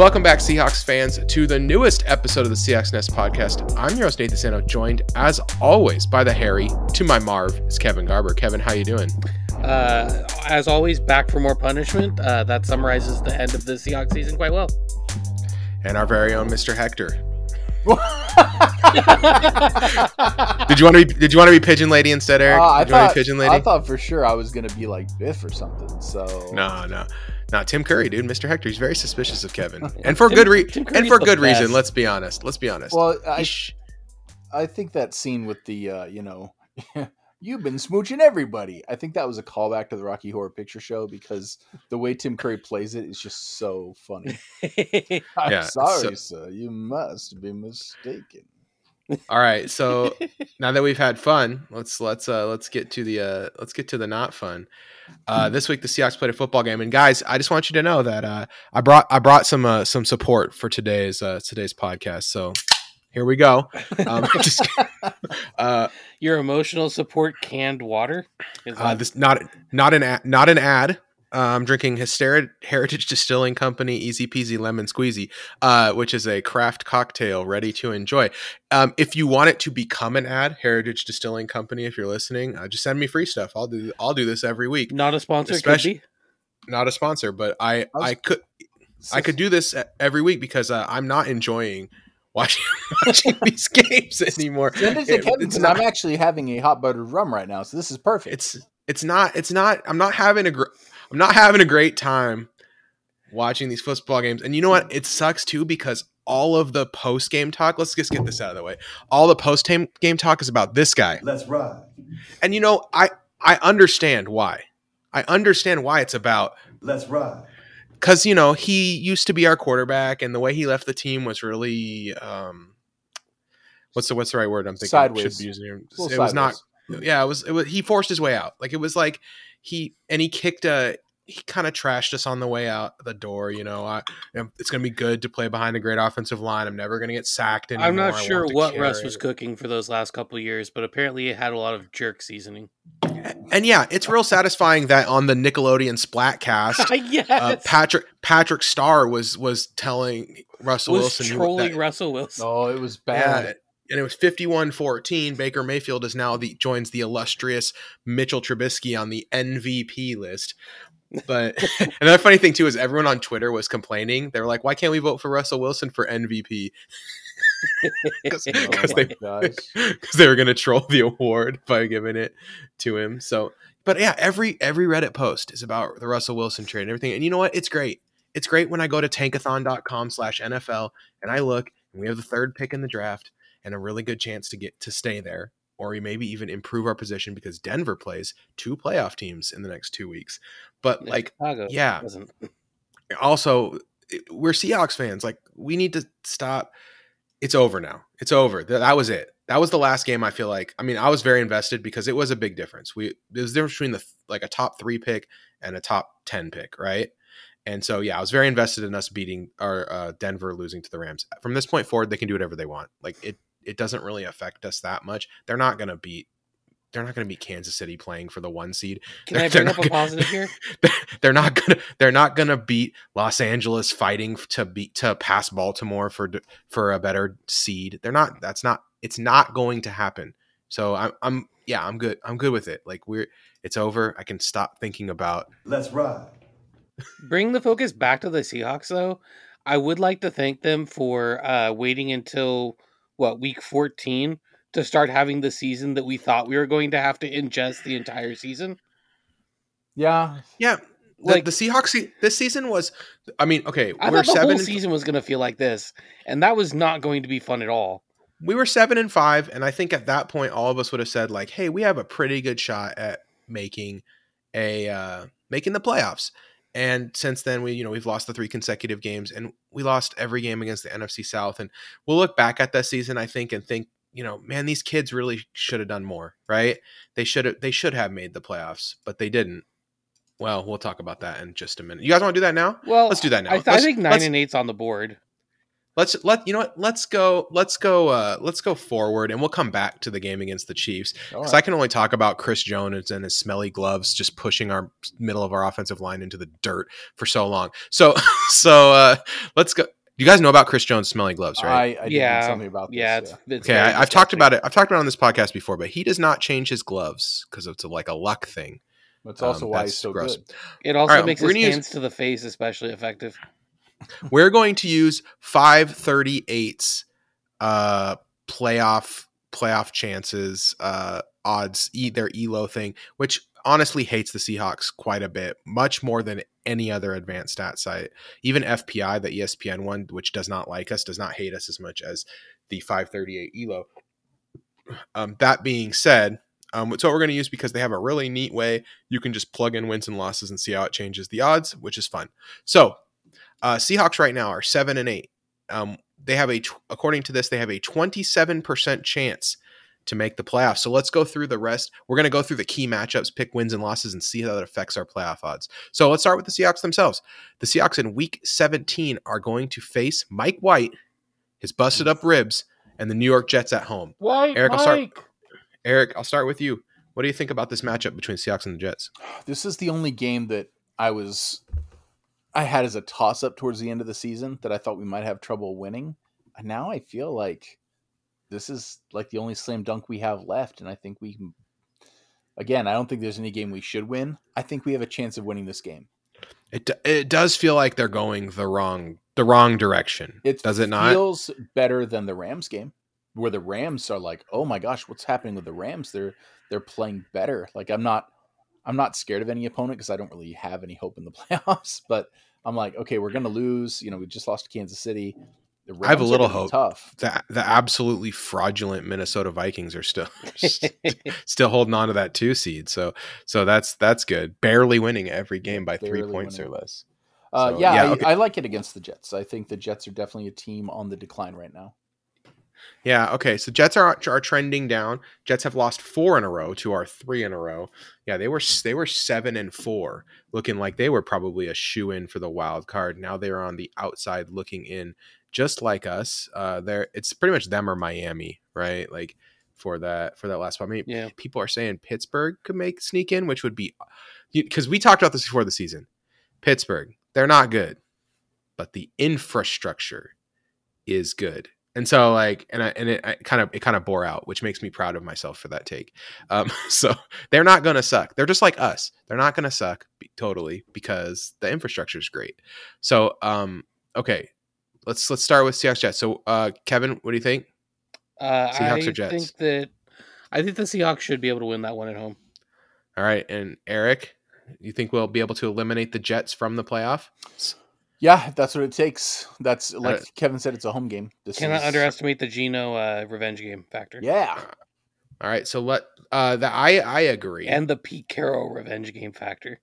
Welcome back, Seahawks fans, to the newest episode of the Seahawks Nest podcast. I'm your host Nathan Sano, joined as always by the Harry. To my Marv is Kevin Garber. Kevin, how you doing? Uh, as always, back for more punishment. Uh, that summarizes the end of the Seahawks season quite well. And our very own Mr. Hector. did you want to be Did you want to be Pigeon Lady instead, Eric? Uh, I, did you want to thought, be Pigeon Lady? I thought for sure I was gonna be like Biff or something. So no, no, not Tim Curry, dude. Mr. Hector, he's very suspicious of Kevin, and for Tim- good re- and for the good reason. Let's be honest. Let's be honest. Well, I, sh- I think that scene with the uh, you know, you've been smooching everybody. I think that was a callback to the Rocky Horror Picture Show because the way Tim Curry plays it is just so funny. I'm Yeah, sorry, so- sir. You must be mistaken. All right, so now that we've had fun, let's let's uh let's get to the uh let's get to the not fun. Uh this week the Seahawks played a football game and guys, I just want you to know that uh I brought I brought some uh some support for today's uh today's podcast. So here we go. Um just uh Your emotional support canned water. Is uh that- this not not an ad, not an ad. Uh, I'm drinking Hyster- Heritage Distilling Company Easy Peasy Lemon Squeezy, uh, which is a craft cocktail ready to enjoy. Um, if you want it to become an ad, Heritage Distilling Company, if you're listening, uh, just send me free stuff. I'll do I'll do this every week. not a sponsor. especially- Not a sponsor, but I was- I could I could do this every week because uh, I'm not enjoying watching watching these games anymore. Send it to It- Kevin it's not- I'm actually having a hot buttered rum right now, so this is perfect. it's it's not it's not i'm not having a gr- i'm not having a great time watching these football games and you know what it sucks too because all of the post game talk let's just get this out of the way all the post game talk is about this guy Let's ride. and you know i i understand why i understand why it's about Let's ride. because you know he used to be our quarterback and the way he left the team was really um what's the what's the right word i'm thinking Sideways. should be using here. A it was not yeah, it was, it was. He forced his way out. Like it was like he and he kicked a. He kind of trashed us on the way out the door. You know, I, it's going to be good to play behind a great offensive line. I'm never going to get sacked anymore. I'm not sure want to what Russ was cooking for those last couple of years, but apparently it had a lot of jerk seasoning. And yeah, it's real satisfying that on the Nickelodeon Splatcast, yes. uh, Patrick Patrick Star was was telling Russell was Wilson trolling that- Russell Wilson. Oh, it was Yeah, bad. And it was 51-14. Baker Mayfield is now the joins the illustrious Mitchell Trubisky on the MVP list. But another funny thing too is everyone on Twitter was complaining. They were like, "Why can't we vote for Russell Wilson for MVP?" Because Oh they because they were going to troll the award by giving it to him. So, but yeah, every every Reddit post is about the Russell Wilson trade and everything. And you know what? It's great. It's great when I go to tankathon.com slash NFL and I look and we have the third pick in the draft and a really good chance to get to stay there or we maybe even improve our position because Denver plays two playoff teams in the next two weeks. But Yeah, like Chicago yeah. doesn't. also we're Seahawks fans. Like we need to stop. It's over now. It's over. That was it. That was the last game. I feel like. I mean, I was very invested because it was a big difference. We there's a difference between the like a top three pick and a top ten pick, right? And so yeah, I was very invested in us beating our uh, Denver losing to the Rams. From this point forward, they can do whatever they want. Like it it doesn't really affect us that much. They're not going to beat. They're not going to beat Kansas City playing for the one seed Can I They're bring up not a gonna- positive here? they're not gonna they're not gonna beat Los Angeles fighting to beat to pass Baltimore for for a better seed. They're not. That's not. It's not going to happen. So I'm I'm yeah I'm good. I'm good with it. Like we're it's over. I can stop thinking about. Let's ride. Bring the focus back to the Seahawks, though. I would like to thank them for uh, waiting until what week 14 to start having the season that we thought we were going to have to ingest the entire season. Yeah, Yeah, the, Like- the Seahawks this season was. I mean, okay, I we're thought the seven. whole season was going to feel like this, and that was not going to be fun at all. we were seven and five, and I think at that point all of us would have said like, "Hey, we have a pretty good shot at making a uh, making the playoffs." And since then, we you know we've lost the three consecutive games, and we lost every game against the NFC South. And we'll look back at that season, I think, and think, you know, man, these kids really should have done more, right? They should have they should have made the playoffs, but they didn't. Well, we'll talk about that in just a minute. You guys want to do that now? Well, Let's do that now. I, th- I think nine and eight's on the board. Let's let you know what let's go let's go uh let's go forward and we'll come back to the game against the chiefs because right. i can only talk about chris jones and his smelly gloves just pushing our middle of our offensive line into the dirt for so long so so uh let's go you guys know about chris jones smelly gloves right I, I Yeah. read something about this. yeah, it's, it's okay I, i've talked about it i've talked about it on this podcast before but he does not change his gloves because it's like a luck thing That's also um, why that's he's so gross. good. It also Alright, makes his gonna use- hands to the face especially effective. We're going to use 538s uh playoff playoff chances uh odds e their elo thing which honestly hates the seahawks quite a bit much more than any other advanced stat site. Even fpi the espn one which does not like us does not hate us as much as the 538 elo. Um, that being said um, it's what we're going to use because they have a really neat way you can just plug in wins and losses and see how it changes the odds which is fun. So uh, Seahawks right now are seven and eight. Um, they have a, according to this, they have a twenty-seven percent chance to make the playoffs. So let's go through the rest. We're going to go through the key matchups, pick wins and losses, and see how that affects our playoff odds. So let's start with the Seahawks themselves. The Seahawks in Week 17 are going to face Mike White, his busted up ribs, and the New York Jets at home. White Eric, I'll start- Eric, I'll start with you. What do you think about this matchup between Seahawks and the Jets? This is the only game that I was I had as a toss up towards the end of the season that I thought we might have trouble winning. And now I feel like this is like the only slam dunk we have left, and I think we. Again, I don't think there's any game we should win. I think we have a chance of winning this game. It, it does feel like they're going the wrong the wrong direction. It does it not? feels better than the Rams game, where the Rams are like, "Oh my gosh, what's happening with the Rams? They're they're playing better." Like I'm not I'm not scared of any opponent because I don't really have any hope in the playoffs. But I'm like, okay, we're gonna lose. You know, we just lost to Kansas City. The I have a little hope. Tough. the the absolutely fraudulent Minnesota Vikings are still still holding on to that two seed. So so that's that's good. Barely winning every game by three points winning. or less. Uh, So, yeah, yeah, I, okay. I like it against the Jets. I think the Jets are definitely a team on the decline right now. Yeah. Okay. So Jets are are trending down. Jets have lost four in a row to our three in a row. Yeah, they were they were seven and four, looking like they were probably a shoe in for the wild card. Now they're on the outside looking in, just like us. Uh, they're it's pretty much them or Miami, right? Like for that for that last spot. I mean, Yeah. people are saying Pittsburgh could make sneak in, which would be because we talked about this before the season. Pittsburgh, they're not good, but the infrastructure is good. And so like and I, and it I kind of it kind of bore out, which makes me proud of myself for that take. Um, so they're not going to suck. They're just like us. They're not going to suck be- totally because the infrastructure is great. So um, okay, let's let's start with Seahawks Jets. So uh, Kevin, what do you think? Uh, Seahawks or I Jets? think that I think the Seahawks should be able to win that one at home. All right, and Eric, you think we'll be able to eliminate the Jets from the playoff? Yeah, that's what it takes. That's like Uh, Kevin said, it's a home game. This Cannot is, underestimate the Geno uh, revenge game factor. Yeah, All right, so let uh, the I I agree. And the Pete Carroll revenge game factor.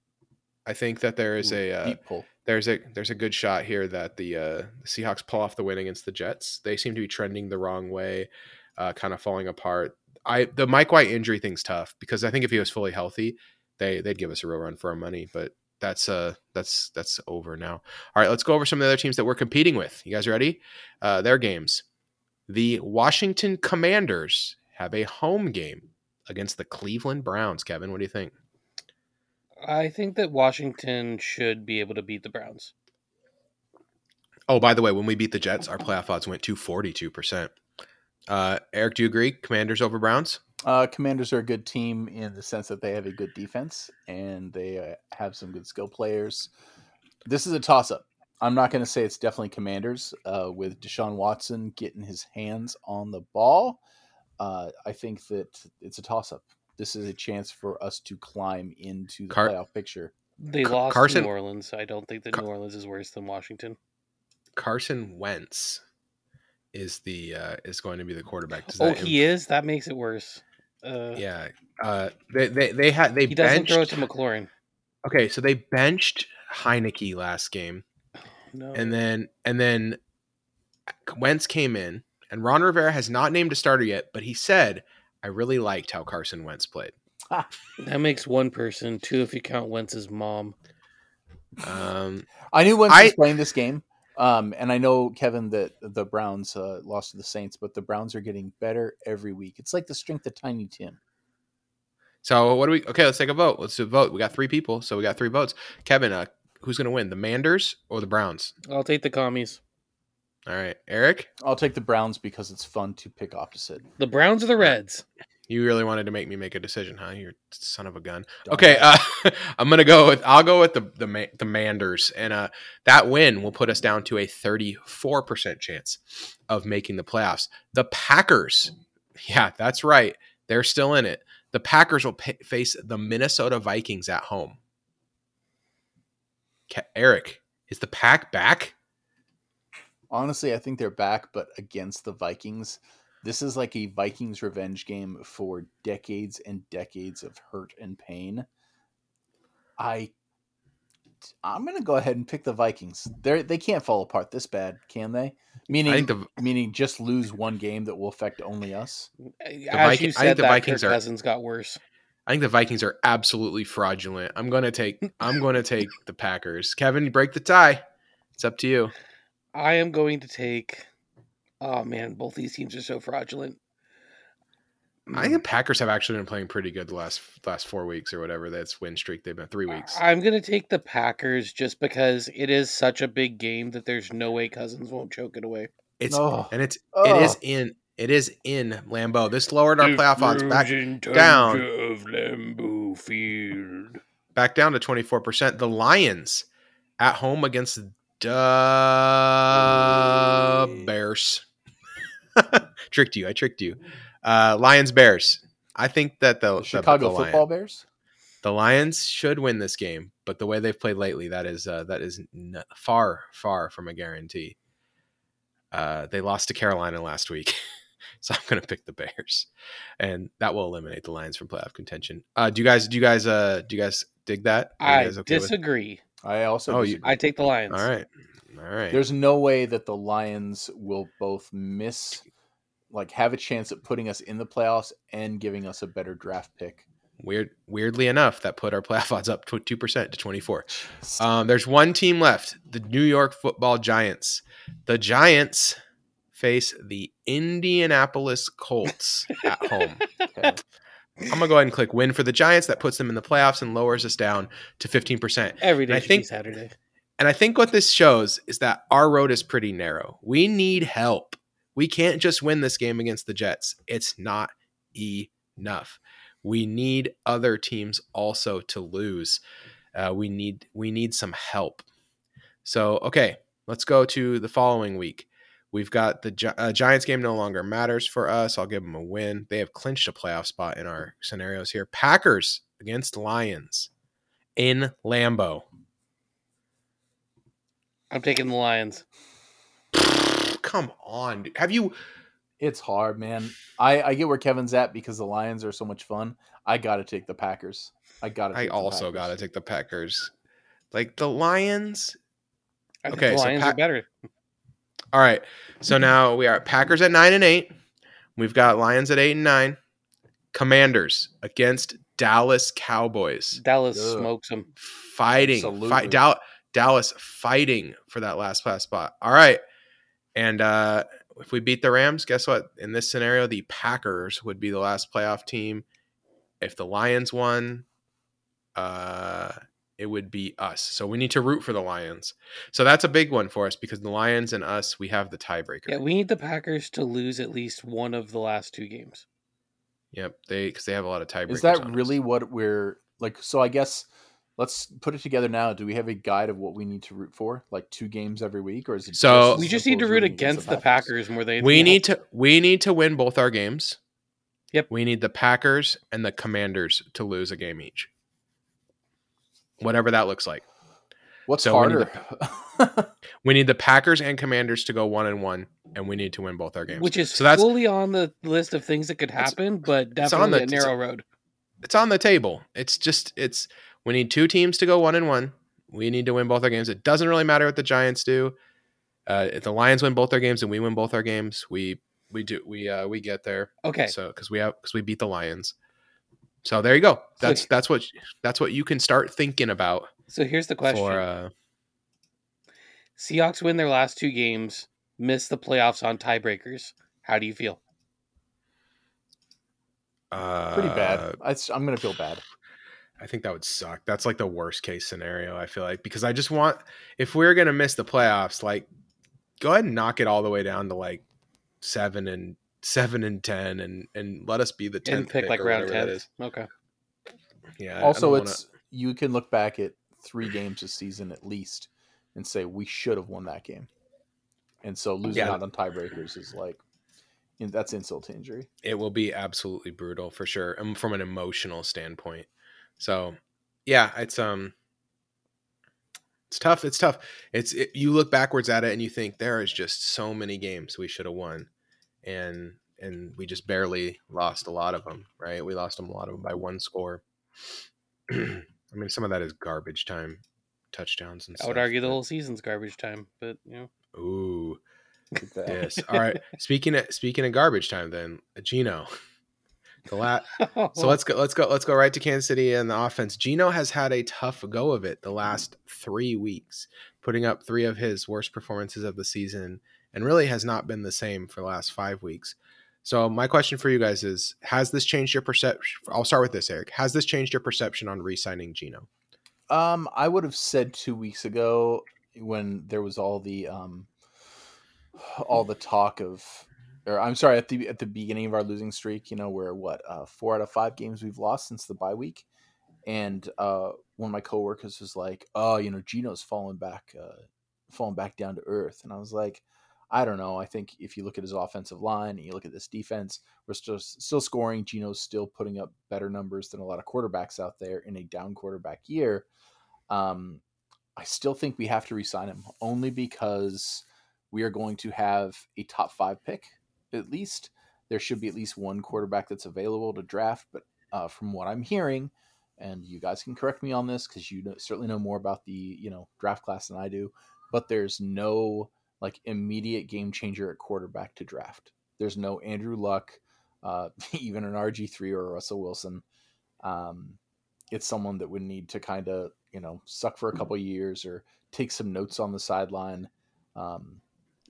I think that there is Ooh, a uh, pull. there's a there's a good shot here that the uh, the Seahawks pull off the win against the Jets. They seem to be trending the wrong way, uh, kind of falling apart. I the Mike White injury thing's tough because I think if he was fully healthy, they they'd give us a real run for our money. But that's uh that's that's over now. All right, let's go over some of the other teams that we're competing with. You guys ready? Uh, their games. The Washington Commanders have a home game against the Cleveland Browns. Kevin, what do you think? I think that Washington should be able to beat the Browns. Oh, by the way, when we beat the Jets, our playoff odds went to 42%. Uh, Eric, do you agree? Commanders over Browns? Uh, Commanders are a good team in the sense that they have a good defense and they uh, have some good skill players. This is a toss up. I'm not going to say it's definitely Commanders uh, with Deshaun Watson getting his hands on the ball. Uh, I think that it's a toss up. This is a chance for us to climb into the Car- playoff picture. They Car- lost Carson- to New Orleans. I don't think that Car- New Orleans is worse than Washington. Carson Wentz is the uh, is going to be the quarterback. Does Oh, that he is. That makes it worse. Uh, Yeah. Uh, they they they had they he doesn't benched. throw it to McLaurin. okay, so they benched Heinicke last game, No. and then and then Wentz came in, and Ron Rivera has not named a starter yet, but he said, "I really liked how Carson Wentz played." that makes one person. Two if you count Wentz's mom. Um, I knew Wentz I- was playing this game. Um, and I know Kevin that the Browns uh, lost to the Saints, but the Browns are getting better every week. It's like the strength of Tiny Tim. So what do we? Okay, let's take a vote. Let's do a vote. We got three people, so we got three votes. Kevin, uh, who's going to win, the Manders or the Browns? I'll take the commies. All right, Eric, I'll take the Browns because it's fun to pick opposite. The Browns or the Reds? You really wanted to make me make a decision, huh? You're son of a gun. Dumb. Okay, uh, I'm gonna go with. I'll go with the the Ma- the Manders, and uh, that win will put us down to a 34 percent chance of making the playoffs. The Packers, yeah, that's right, they're still in it. The Packers will pa face the Minnesota Vikings at home. Eric, is the pack back? Honestly, I think they're back, but against the Vikings. This is like a Vikings revenge game for decades and decades of hurt and pain. I I'm gonna go ahead and pick the Vikings. They they can't fall apart this bad, can they? Meaning, I think the meaning just lose one game that will affect only us. As Viking- you I think the that Vikings Kirk are- Cousins got worse. I think the Vikings are absolutely fraudulent. I'm gonna take I'm gonna take the Packers. Kevin, you break the tie. It's up to you. I am going to take. Oh man, both these teams are so fraudulent. I think the Packers have actually been playing pretty good the last last four weeks or whatever. That's win streak they've been three weeks. I'm going to take the Packers just because it is such a big game that there's no way Cousins won't choke it away. It's Oh. and it's it Oh. is in it is in Lambeau. This lowered our playoff odds back down. of Lambeau Field. back down to 24%. The Lions at home against the Bears. tricked you. I tricked you. Uh, Lions Bears. I think that the, the- Chicago the, Lion- Football Bears. the Lions should win this game, but the way they've played lately, that is uh, that is n- far far from a guarantee. Uh, they lost to Carolina last week, so I'm going to pick the Bears, and that will eliminate the Lions from playoff contention. Uh, do you guys do you guys uh, do you guys dig that? Are I guys okay disagree. I also. Oh, you- I take the Lions. All right. All right. There's no way that the Lions will both miss, like, have a chance at putting us in the playoffs and giving us a better draft pick. Weird, weirdly enough, that put our playoff odds up to two percent to twenty four. Um, there's one team left: the New York Football Giants. The Giants face the Indianapolis Colts at home. Okay. I'm gonna go ahead and click win for the Giants. That puts them in the playoffs and lowers us down to fifteen percent. Every And day I think- Saturday. And I think what this shows is that our road is pretty narrow. We need help. We can't just win this game against the Jets. It's not enough. We need other teams also to lose. Uh, we need we need some help. So okay, let's go to the following week. We've got the Gi- uh, Giants game no longer matters for us. I'll give them a win. They have clinched a playoff spot in our scenarios here. Packers against Lions in Lambeau. I'm taking the Lions. Come on. dude. Have you It's hard, man. I, I get where Kevin's at because the Lions are so much fun. I got to take the Packers. I got to. I also got to to take the Packers. Like the Lions. I think Okay, the so Lions Pa- are better. All right. So now we are at Packers at 9 and 8. We've got Lions at 8 and 9. Commanders against Dallas Cowboys. Dallas Ugh. smokes them. Fighting. Fight, Dal- Dallas fighting for that last class spot. All right. And uh if we beat the Rams, guess what? In this scenario, the Packers would be the last playoff team. If the Lions won, uh it would be us. So we need to root for the Lions. So that's a big one for us because the Lions and us, we have the tiebreaker. Yeah, we need the Packers to lose at least one of the last two games. Yep, they because they have a lot of tiebreakers. Is that on us. really what we're like? So I guess let's put it together now. Do we have a guide of what we need to root for? Like two games every week, or is it? So- as We just need to root rooting against the Packers more than we need else. to we need to win both our games. Yep. We need the Packers and the Commanders to lose a game each. Whatever that looks like. What's So we need harder? We need the Packers and Commanders to go one and one, and we need to win both our games. which is so that's fully on the list of things that could It's- happen, but it's on definitely the- a it's- narrow road. it's on the table. It's just it's we need two teams to go one and one. We need to win both our games. It doesn't really matter what the Giants do. Uh, if the Lions win both their games and we win both our games, we we do we uh, we get there. Okay, So because we have because we beat the Lions. So there you go. So- That's that's what that's what you can start thinking about so here's the question: for uh Seahawks win their last two games, miss the playoffs on tiebreakers. How do you feel? Uh, Pretty bad. I, am gonna feel bad. I think that would suck. That's like the worst case scenario. I feel like because I just want if we're gonna miss the playoffs, like go ahead and knock it all the way down to like seven and seven and ten, and and let us be the tenth pick, pick like round ten. Okay. Yeah. I- I Also, don't it's you can look back at three games this season at least and say we should have won that game, and so losing Yeah. out on tiebreakers is like that's insult to injury. it will be absolutely brutal for sure and from an emotional standpoint so yeah it's um it's tough it's tough it's it, you look backwards at it and you think there is just so many games we should have won and and we just barely lost a lot of them right we lost them a lot of them by one score i mean some of that is garbage time touchdowns and I would stuff, argue the whole season's garbage time, but you know. ooh yes all right speaking of speaking of garbage time then geno the last So let's go. Let's go. Let's go right to Kansas City and the offense. Geno has had a tough go of it the last three weeks, putting up three of his worst performances of the season, and really has not been the same for the last five weeks. So my question for you guys is: Has this changed your perception? I'll start with this, Eric. Has this changed your perception on re-signing Geno? Um, I would have said two weeks ago when there was all the um, all the talk of, or I'm sorry, at the at the beginning of our losing streak, you know, where what uh, four out of five games we've lost since the bye week, and uh, one of my coworkers was like, "Oh, you know, Geno's falling back, uh, falling back down to earth," and I was like. I don't know. I think if you look at his offensive line and you look at this defense, we're still still scoring. Geno's still putting up better numbers than a lot of quarterbacks out there in a down quarterback year. Um, I still think we have to resign him only because we are going to have a top five pick at least. There should be at least one quarterback that's available to draft. But uh, from what I'm hearing, and you guys can correct me on this because you know, certainly know more about the you know draft class than I do. But there's no like immediate game changer at quarterback to draft. There's no Andrew Luck, uh, even an RG three or a Russell Wilson. Um, it's someone that would need to kind of you know suck for a couple years or take some notes on the sideline. Um,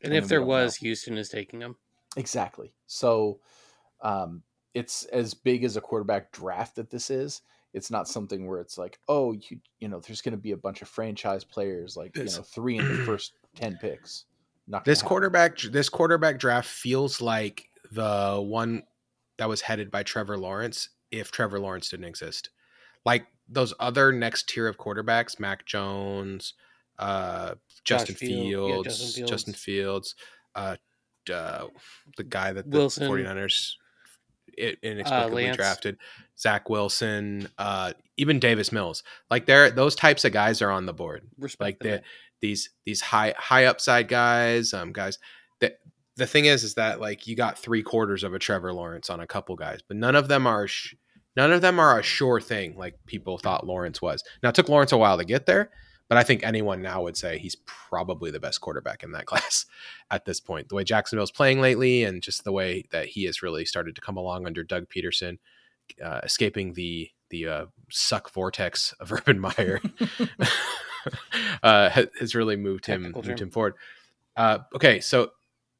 and and if there was, Houston is taking him. exactly. So um, it's as big as a quarterback draft that this is. It's not something where it's like, oh, you you know, there's going to be a bunch of franchise players like you know three in the first ten picks. Not This quarterback, this quarterback draft feels like the one that was headed by Trevor Lawrence. If Trevor Lawrence didn't exist, like those other next tier of quarterbacks, Mac Jones, uh, Justin, Field- yeah, Fields, Justin Justin Fields. Fields, uh, uh, the guy that the Wilson. 49ers inexplicably Lance. drafted, Zach Wilson, uh, even Davis Mills. Like they're those types of guys are on the board Respect like them. The these these high high upside guys um guys that the thing is is that like you got three quarters of a Trevor Lawrence on a couple guys but none of them are sh- none of them are a sure thing like people thought Lawrence was. Now it took Lawrence a while to get there but I think anyone now would say he's probably the best quarterback in that class at this point. The way Jacksonville's playing lately and just the way that he has really started to come along under Doug Pederson uh, escaping the the uh, suck vortex of Urban Meyer uh, has really moved him Technical moved term. him forward. Uh, okay, so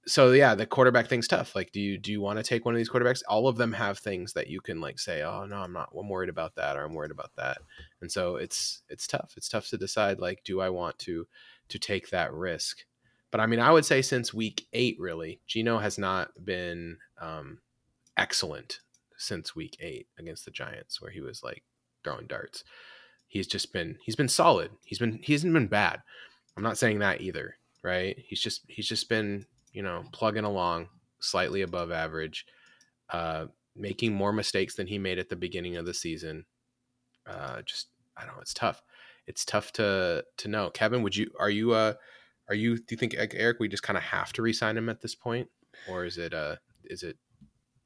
so yeah, the quarterback thing's tough. Like, do you do you want to take one of these quarterbacks? All of them have things that you can like say, oh no, I'm not. I'm worried about that, or I'm worried about that. And so it's it's tough. It's tough to decide. Like, do I want to to take that risk? But I mean, I would say since week eight, really, Geno has not been um, excellent since week eight against the Giants, where he was like throwing darts. He's just been he's been solid. He's been he hasn't been bad. I'm not saying that either, right? He's just he's just been you know plugging along slightly above average, uh, making more mistakes than he made at the beginning of the season. Uh, just I don't know. It's tough. It's tough to to know. Kevin, would you are you uh are you do you think Eric we just kind of have to resign him at this point, or is it uh is it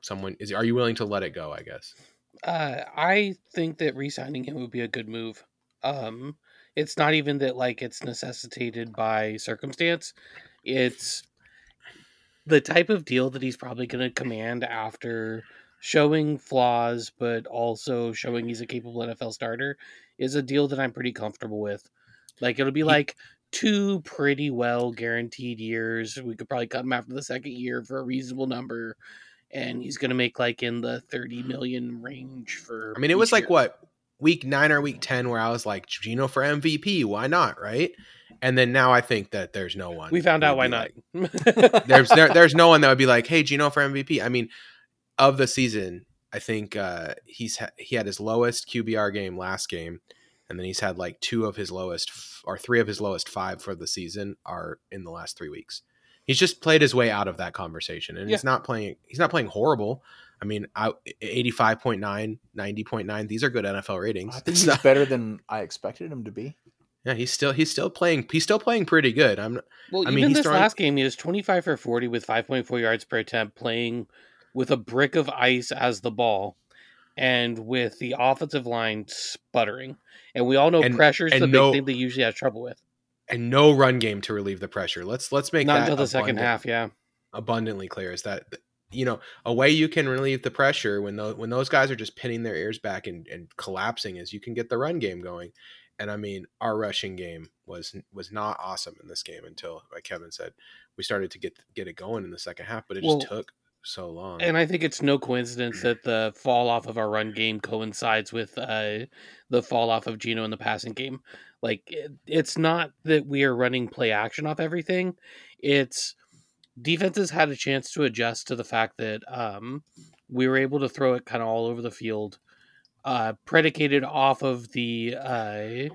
someone is are you willing to let it go? I guess. Uh, I think that re-signing him would be a good move. Um, it's not even that like it's necessitated by circumstance. It's the type of deal that he's probably going to command after showing flaws, but also showing he's a capable NFL starter is a deal that I'm pretty comfortable with. Like it'll be like two pretty well guaranteed years. We could probably cut him after the second year for a reasonable number, and he's going to make like in the thirty million range for. I mean, it was each like what week nine or week ten where I was like, Geno for MVP, why not, right? And then now I think that there's no one. We found out why not. like- there's there, there's no one that would be like, hey, Geno for MVP. I mean, of the season, I think uh, he's ha- he had his lowest QBR game last game, and then he's had like two of his lowest f- or three of his lowest five for the season are in the last three weeks. He's just played his way out of that conversation, and he's not playing. He's not playing horrible. I mean, I, 85.9, 90.9, these are good NFL ratings. I think he's better than I expected him to be. yeah, he's still he's still playing. He's still playing pretty good. I'm Well, I mean, even he's this throwing- last game, he was 25 for 40 with 5.4 yards per attempt, playing with a brick of ice as the ball, and with the offensive line sputtering. And we all know And- pressure's and the big no- thing they usually have trouble with. And no run game to relieve the pressure. Let's let's make Not that until the second half, yeah. abundantly clear is that you know a way you can relieve the pressure when those when those guys are just pinning their ears back and, and collapsing is you can get the run game going. And I mean, our rushing game was was not awesome in this game until, like Kevin said, we started to get get it going in the second half, but it just Well, took so long. And I think it's no coincidence that the fall off of our run game coincides with uh, the fall off of Geno in the passing game. Like it, it's not that we are running play action off everything. It's defenses had a chance to adjust to the fact that um, we were able to throw it kind of all over the field, uh, predicated off of the uh,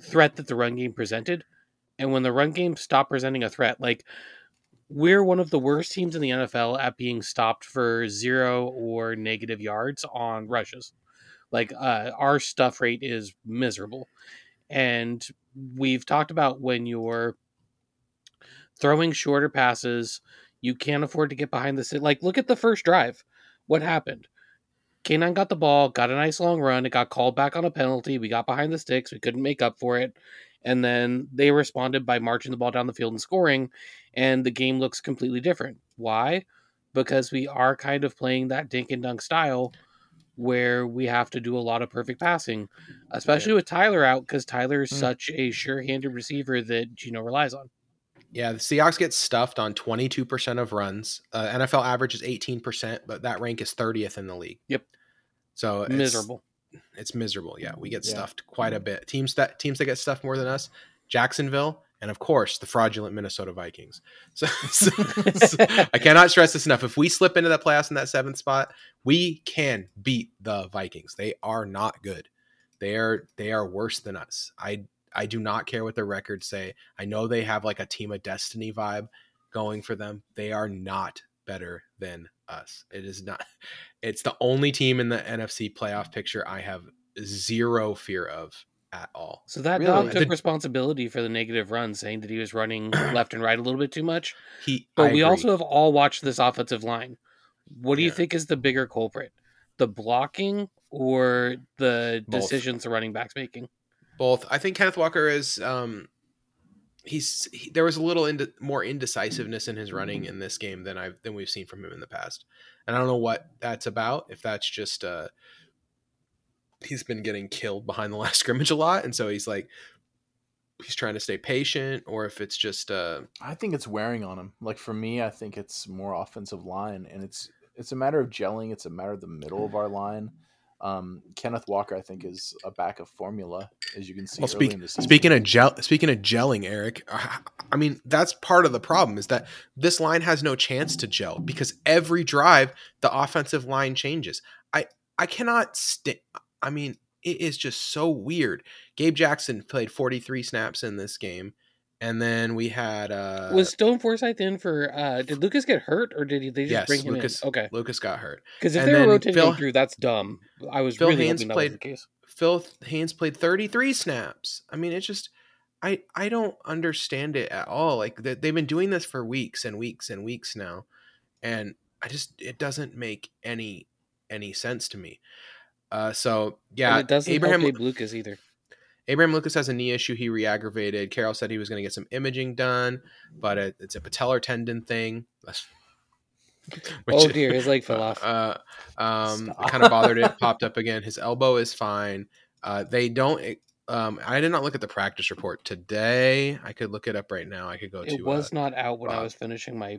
threat that the run game presented. And when the run game stopped presenting a threat, like we're one of the worst teams in the NFL at being stopped for zero or negative yards on rushes. Like uh, our stuff rate is miserable, and we've talked about when you're throwing shorter passes, you can't afford to get behind the sit. Like look at the first drive. What happened? K9 got the ball, got a nice long run. It got called back on a penalty. We got behind the sticks. We couldn't make up for it. And then they responded by marching the ball down the field and scoring. And the game looks completely different. Why? Because we are kind of playing that dink and dunk style where we have to do a lot of perfect passing, especially with Tyler out because Tyler is Mm. such a sure handed receiver that Geno relies on. Yeah, the Seahawks get stuffed on 22% of runs. Uh, NFL average is 18%, but that rank is 30th in the league. Yep. So it's, Miserable. It's miserable. Yeah, we get Yeah. stuffed quite a bit. Teams that teams that get stuffed more than us, Jacksonville, and of course the fraudulent Minnesota Vikings. So, so- so I cannot stress this enough. If we slip into the playoffs in that seventh spot, we can beat the Vikings. They are not good. They are they are worse than us. I I do not care what their records say. I know they have like a team of destiny vibe going for them. They are not better than us. It is not. It's the only team in the NFC playoff picture I have zero fear of at all. So that Really? dog took The- responsibility for the negative run, saying that he was running left and right a little bit too much. He, But I we agree. also have all watched this offensive line. What do you think is the bigger culprit? The blocking or the Both. decisions the running backs making? both. I think Kenneth Walker is. Um, he's he, there was a little inde- more indecisiveness in his running in this game than I've than we've seen from him in the past, and I don't know what that's about. If that's just uh, he's been getting killed behind the last scrimmage a lot, and so he's like he's trying to stay patient, or if it's just uh, I think it's wearing on him. Like for me, I think it's more offensive line, and it's it's a matter of gelling. It's a matter of the middle of our line. Um, Kenneth Walker, I think, is a back of formula, as you can see. Well, speak, in speaking of gel, speaking of gelling, Eric, I I mean that's part of the problem is that this line has no chance to gel because every drive the offensive line changes. I I cannot st- I mean it is just so weird. Gabe Jackson played 43 snaps in this game, and then we had uh was Stone Forsythe in for? uh Did Lucas get hurt or did he, they just yes, bring him Lucas in? Okay, Lucas got hurt. because if and they were rotating Phil- through, that's dumb. I was Phil really Haynes played- was the case. Phil Haynes played 33 snaps. I mean, it's just I I don't understand it at all. Like they, they've been doing this for weeks and weeks and weeks now, and I just it doesn't make any any sense to me. Uh, so yeah, and it doesn't Abraham help Gabe Lucas either. Abraham Lucas has a knee issue. He re-aggravated. Carroll said he was going to get some imaging done, but it, it's a patellar tendon thing. That's- oh dear, his leg fell off. uh, um, kind of bothered it. Popped up again. His elbow is fine. Uh, they don't. Um, I did not look at the practice report today. I could look it up right now. I could go It to. was uh, not out when I was finishing my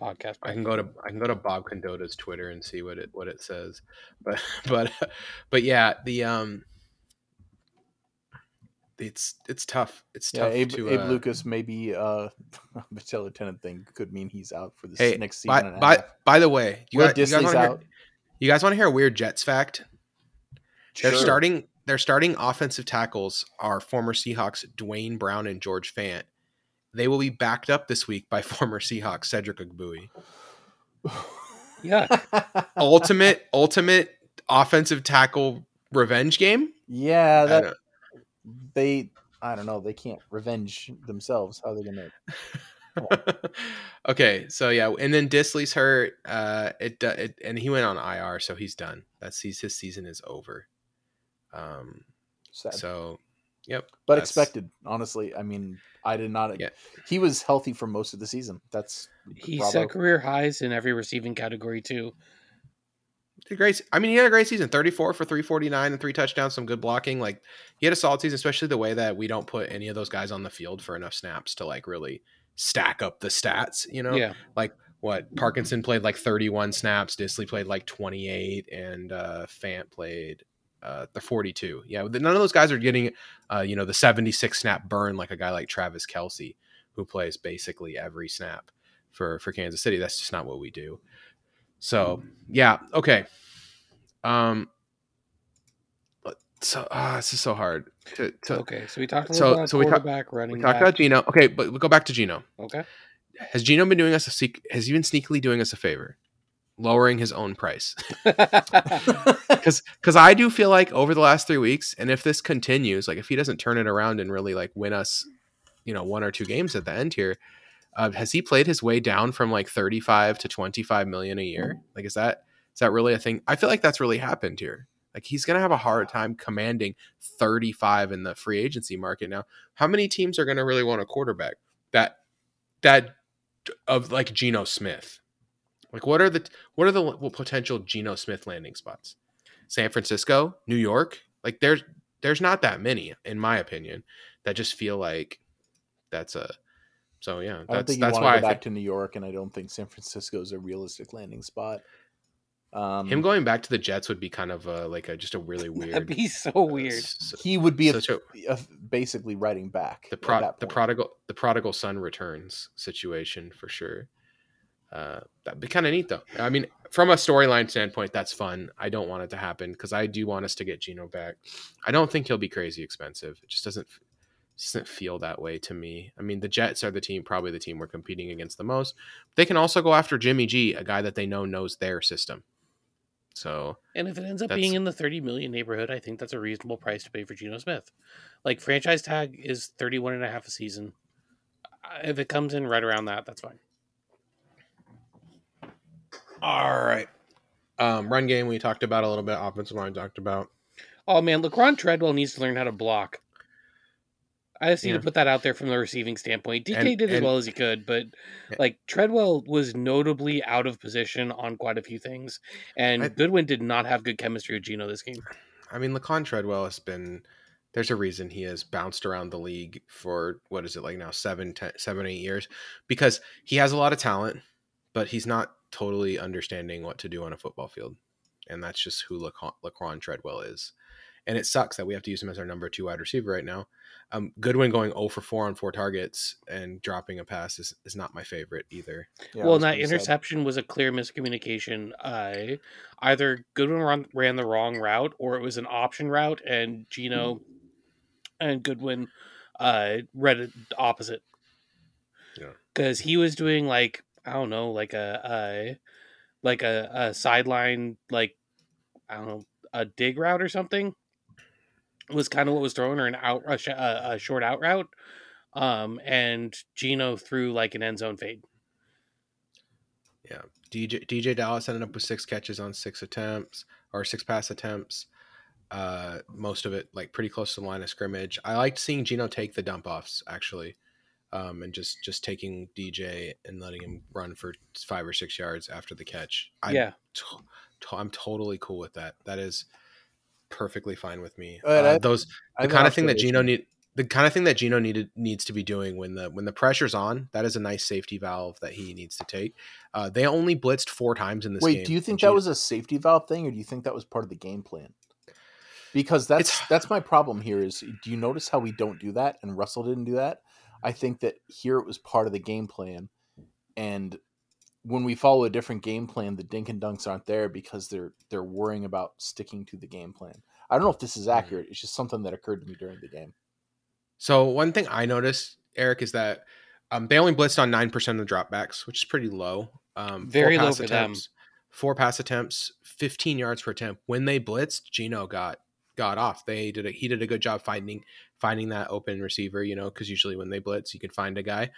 podcast. I can go to I can go to Bob Condotta's Twitter and see what it what it says. But but but yeah, the um, it's it's tough. It's Yeah, tough Abe, to Abe uh, Lucas maybe uh Battelle lieutenant thing could mean he's out for this Hey, next season. by, and a by, half. by the way, you Will guys, you guys want to hear, out. you guys want to hear a weird Jets fact? They're Sure. starting their starting offensive tackles are former Seahawks Duane Brown and George Fant. They will be backed up this week by former Seahawks Cedric Ogbuehi. Yeah. Ultimate ultimate offensive tackle revenge game. yeah, that don't- they I don't know, they can't revenge themselves. How are they gonna okay, so yeah, and then Dissly's hurt. Uh, it, do- it and he went on IR, so he's done. That's his, his season is over. Um, sad. so, yep, but that's- expected, honestly. I mean, I did not Yeah. he was healthy for most of the season. That's He bravo. set career highs in every receiving category too. Did great. I mean, he had a great season. Thirty-four for three forty-nine and three touchdowns, some good blocking. Like he had a solid season, especially the way that we don't put any of those guys on the field for enough snaps to like really stack up the stats. You know, Yeah. Like what Parkinson played like 31 snaps, Dissly played like 28, and uh, Fant played uh, the 42. Yeah, none of those guys are getting, uh, you know, the 76 snap burn like a guy like Travis Kelce, who plays basically every snap for for Kansas City. That's just not what we do. So yeah, okay. Um. So ah, this is so hard to, to Okay. So we talked a So- about so we talk- quarterback running. we talked back. about Geno. Okay, but we'll go back to Geno. Okay. Has Geno been doing us a has he been sneakily doing us a favor, lowering his own price? Because because I do feel like over the last three weeks, and if this continues, like if he doesn't turn it around and really like win us, you know, one or two games at the end here, uh, has he played his way down from like thirty five to twenty five million a year? Like is that is that really a thing? I feel like that's really happened here. Like he's gonna have a hard time commanding thirty five in the free agency market now. How many teams are gonna really want a quarterback that that of like Geno Smith? Like what are the what are the potential Geno Smith landing spots? San Francisco, New York. Like there's there's not that many, in my opinion, that just feel like that's a. So yeah, I don't that's think you that's want why to I go back think to New York, and I don't think San Francisco is a realistic landing spot. Um, him going back to the Jets would be kind of a, like a just a really weird. That'd be so weird. s- he would be a, a- a- basically writing back the pro the prodigal the prodigal son returns situation for sure. Uh, that'd be kind of neat though. I mean, from a storyline standpoint, that's fun. I don't want it to happen because I do want us to get Geno back. I don't think he'll be crazy expensive. It just doesn't just doesn't feel that way to me. I mean, the Jets are the team, probably the team we're competing against the most. They can also go after Jimmy G, a guy that they know knows their system. So And if it ends up being in the 30 million neighborhood, I think that's a reasonable price to pay for Geno Smith. Like franchise tag is 31 and a half a season. If it comes in right around that, that's fine. All right, um, run game we talked about a little bit. Offensive line talked about. Oh man, Laquon Treadwell needs to learn how to block. I just need Yeah. to put that out there from the receiving standpoint. DK And- did as and- well as he could, but like Treadwell was notably out of position on quite a few things, and I- Goodwin did not have good chemistry with Geno this game. I mean, Laquon Treadwell has been. There's a reason he has bounced around the league for what is it like now seven, ten, seven, eight years, because he has a lot of talent, but he's not totally understanding what to do on a football field, and that's just who Laquon, Laquon Treadwell is. And it sucks that we have to use him as our number two wide receiver right now. Um, Goodwin going 0 for 4 on four targets and dropping a pass is, is not my favorite either. Yeah, well, it was and that pretty sad. interception was a clear miscommunication. Uh, either Goodwin run, ran the wrong route, or it was an option route, and Geno and Goodwin uh, read it opposite. Yeah. because he was doing like I don't know, like a, a like a, a sideline, like I don't know, a dig route or something. Was kind of what was thrown, or an out a, a, short out route. Um, and Geno threw like an end zone fade. Yeah. DeeJay DeeJay Dallas ended up with six catches on six attempts or six pass attempts. Uh, most of it like pretty close to the line of scrimmage. I liked seeing Geno take the dump offs actually, um, and just just taking DeeJay and letting him run for five or six yards after the catch. I'm yeah, to- to- I'm totally cool with that. That is perfectly fine with me. Uh, that- those I the have kind of thing that Geno observation. need the kind of thing that Geno needed needs to be doing when the when the pressure's on. That is a nice safety valve that he needs to take. Uh, they only blitzed four times in this Wait, game. do you and think Geno- that was a safety valve thing, or do you think that was part of the game plan? Because that's It's- that's my problem here. Is do you notice how we don't do that, and Russell didn't do that? I think that here it was part of the game plan, and when we follow a different game plan, the dink and dunks aren't there because they're they're worrying about sticking to the game plan. I don't know if this is Mhm. accurate. It's just something that occurred to me during the game. So one thing I noticed, Eric, is that um, they only blitzed on nine percent of the dropbacks, which is pretty low. Um, Very four low pass for them. attempts, Four pass attempts, fifteen yards per attempt. When they blitzed, Geno got got off. They did a, he did a good job finding finding that open receiver. You know, because usually when they blitz, you can find a guy.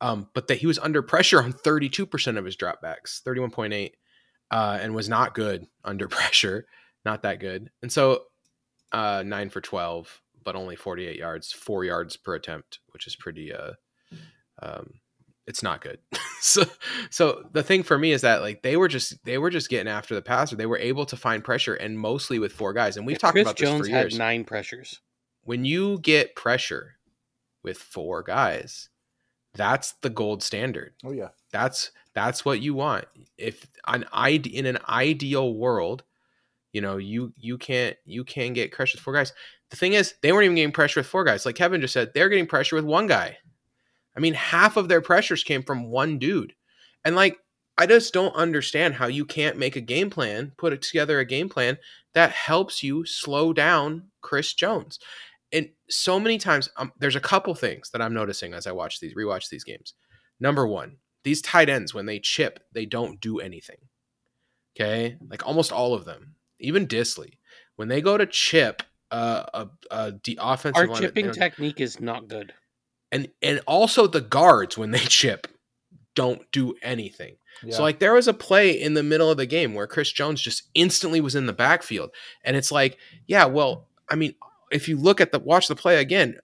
Um, but that he was under pressure on thirty two percent of his dropbacks, thirty one point eight, uh, and was not good under pressure. Not that good. And so uh, nine for twelve but only 48 yards, four yards per attempt, which is pretty, uh, um, it's not good. so, so the thing for me is that like they were just they were just getting after the passer. They were able to find pressure and mostly with four guys. And we've talked Chris about this Jones for had nine pressures. When you get pressure with four guys, that's the gold standard. Oh yeah, That's that's what you want. If an ide- in an ideal world, you know, you you can't you can get pressure with four guys. The thing is, they weren't even getting pressure with four guys. Like Kevin just said, they're getting pressure with one guy. I mean, half of their pressures came from one dude. And like I just don't understand how you can't make a game plan, put together a game plan that helps you slow down Chris Jones. So many times, um, there's a couple things that I'm noticing as I watch these, rewatch these games. Number one, these tight ends when they chip, they don't do anything. Okay, like almost all of them, even Dissly, when they go to chip uh, a a the offensive Our line, chipping technique is not good. and and also the guards when they chip don't do anything. yeah. So like there was a play in the middle of the game where Chris Jones just instantly was in the backfield, and it's like, yeah, well, I mean, if you look at the watch the play again,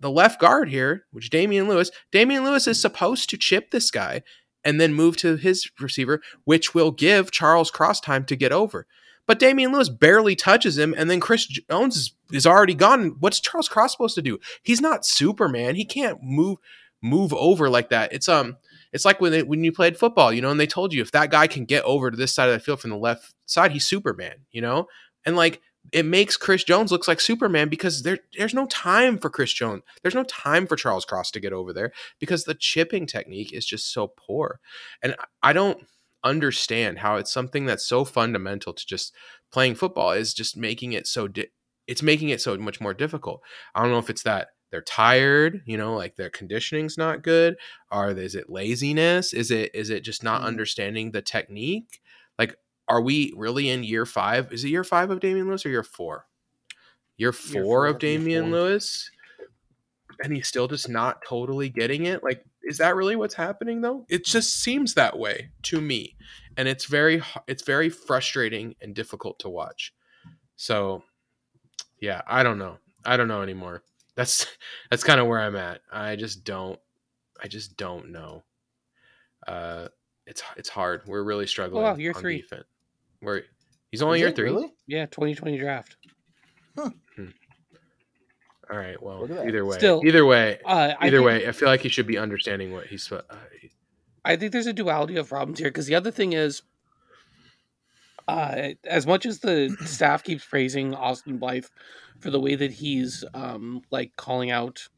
the left guard here, which Damien Lewis, Damien Lewis is supposed to chip this guy and then move to his receiver, which will give Charles Cross time to get over. But Damien Lewis barely touches him, and then Chris Jones is, already gone. What's Charles Cross supposed to do? He's not Superman. He can't move move over like that. It's um it's like when they, when you played football, you know, and they told you if that guy can get over to this side of the field from the left side, he's Superman, you know? And like it makes Chris Jones looks like Superman because there there's no time for Chris Jones. There's no time for Charles Cross to get over there because the chipping technique is just so poor. And I don't understand how it's something that's so fundamental to just playing football is just making it so di- it's making it so much more difficult. I don't know if it's that they're tired, you know, like their conditioning's not good, or is it laziness? Is it is it just not Mhm. understanding the technique? Are we really in year five? Is it year five of Damien Lewis or year four? Year four, four, of year Damien four. Lewis, and he's still just not totally getting it. Like, is that really what's happening though? It just seems that way to me, and it's very it's very frustrating and difficult to watch. So, yeah, I don't know. I don't know anymore. That's that's kind of where I'm at. I just don't. I just don't know. Uh, it's it's hard. We're really struggling. wow, year on three. Defense. We're he's only Is year it three. Really? Yeah, 2020 draft. All right. Well, Look at that. either way, Still, either way, Uh, I either think- way, I feel like he should be understanding what he's. Uh, I think there's a duality of problems here because the other thing is, uh, as much as the staff keeps praising Austin Blythe for the way that he's um, like calling out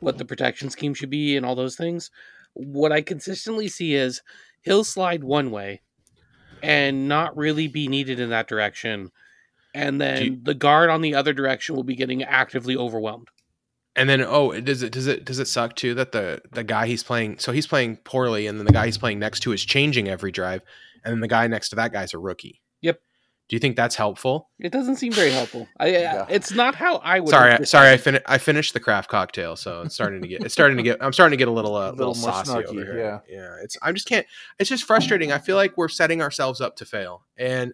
what the protection scheme should be and all those things, what I consistently see is he'll slide one way and not really be needed in that direction. And then you- the guard on the other direction will be getting actively overwhelmed. and then oh, does it does it does it suck too that the the guy he's playing so he's playing poorly, and then the guy he's playing next to is changing every drive, and then the guy next to that guy's a rookie. Yep. Do you think that's helpful? It doesn't seem very helpful. I, Yeah. It's not how I would. sorry, I, sorry, I fin- I finished the craft cocktail, so it's starting to get it's starting to get I'm starting to get a little uh, A little little, saucy snarky, over here. Yeah, it's I just can't. It's just frustrating. I feel like we're setting ourselves up to fail, and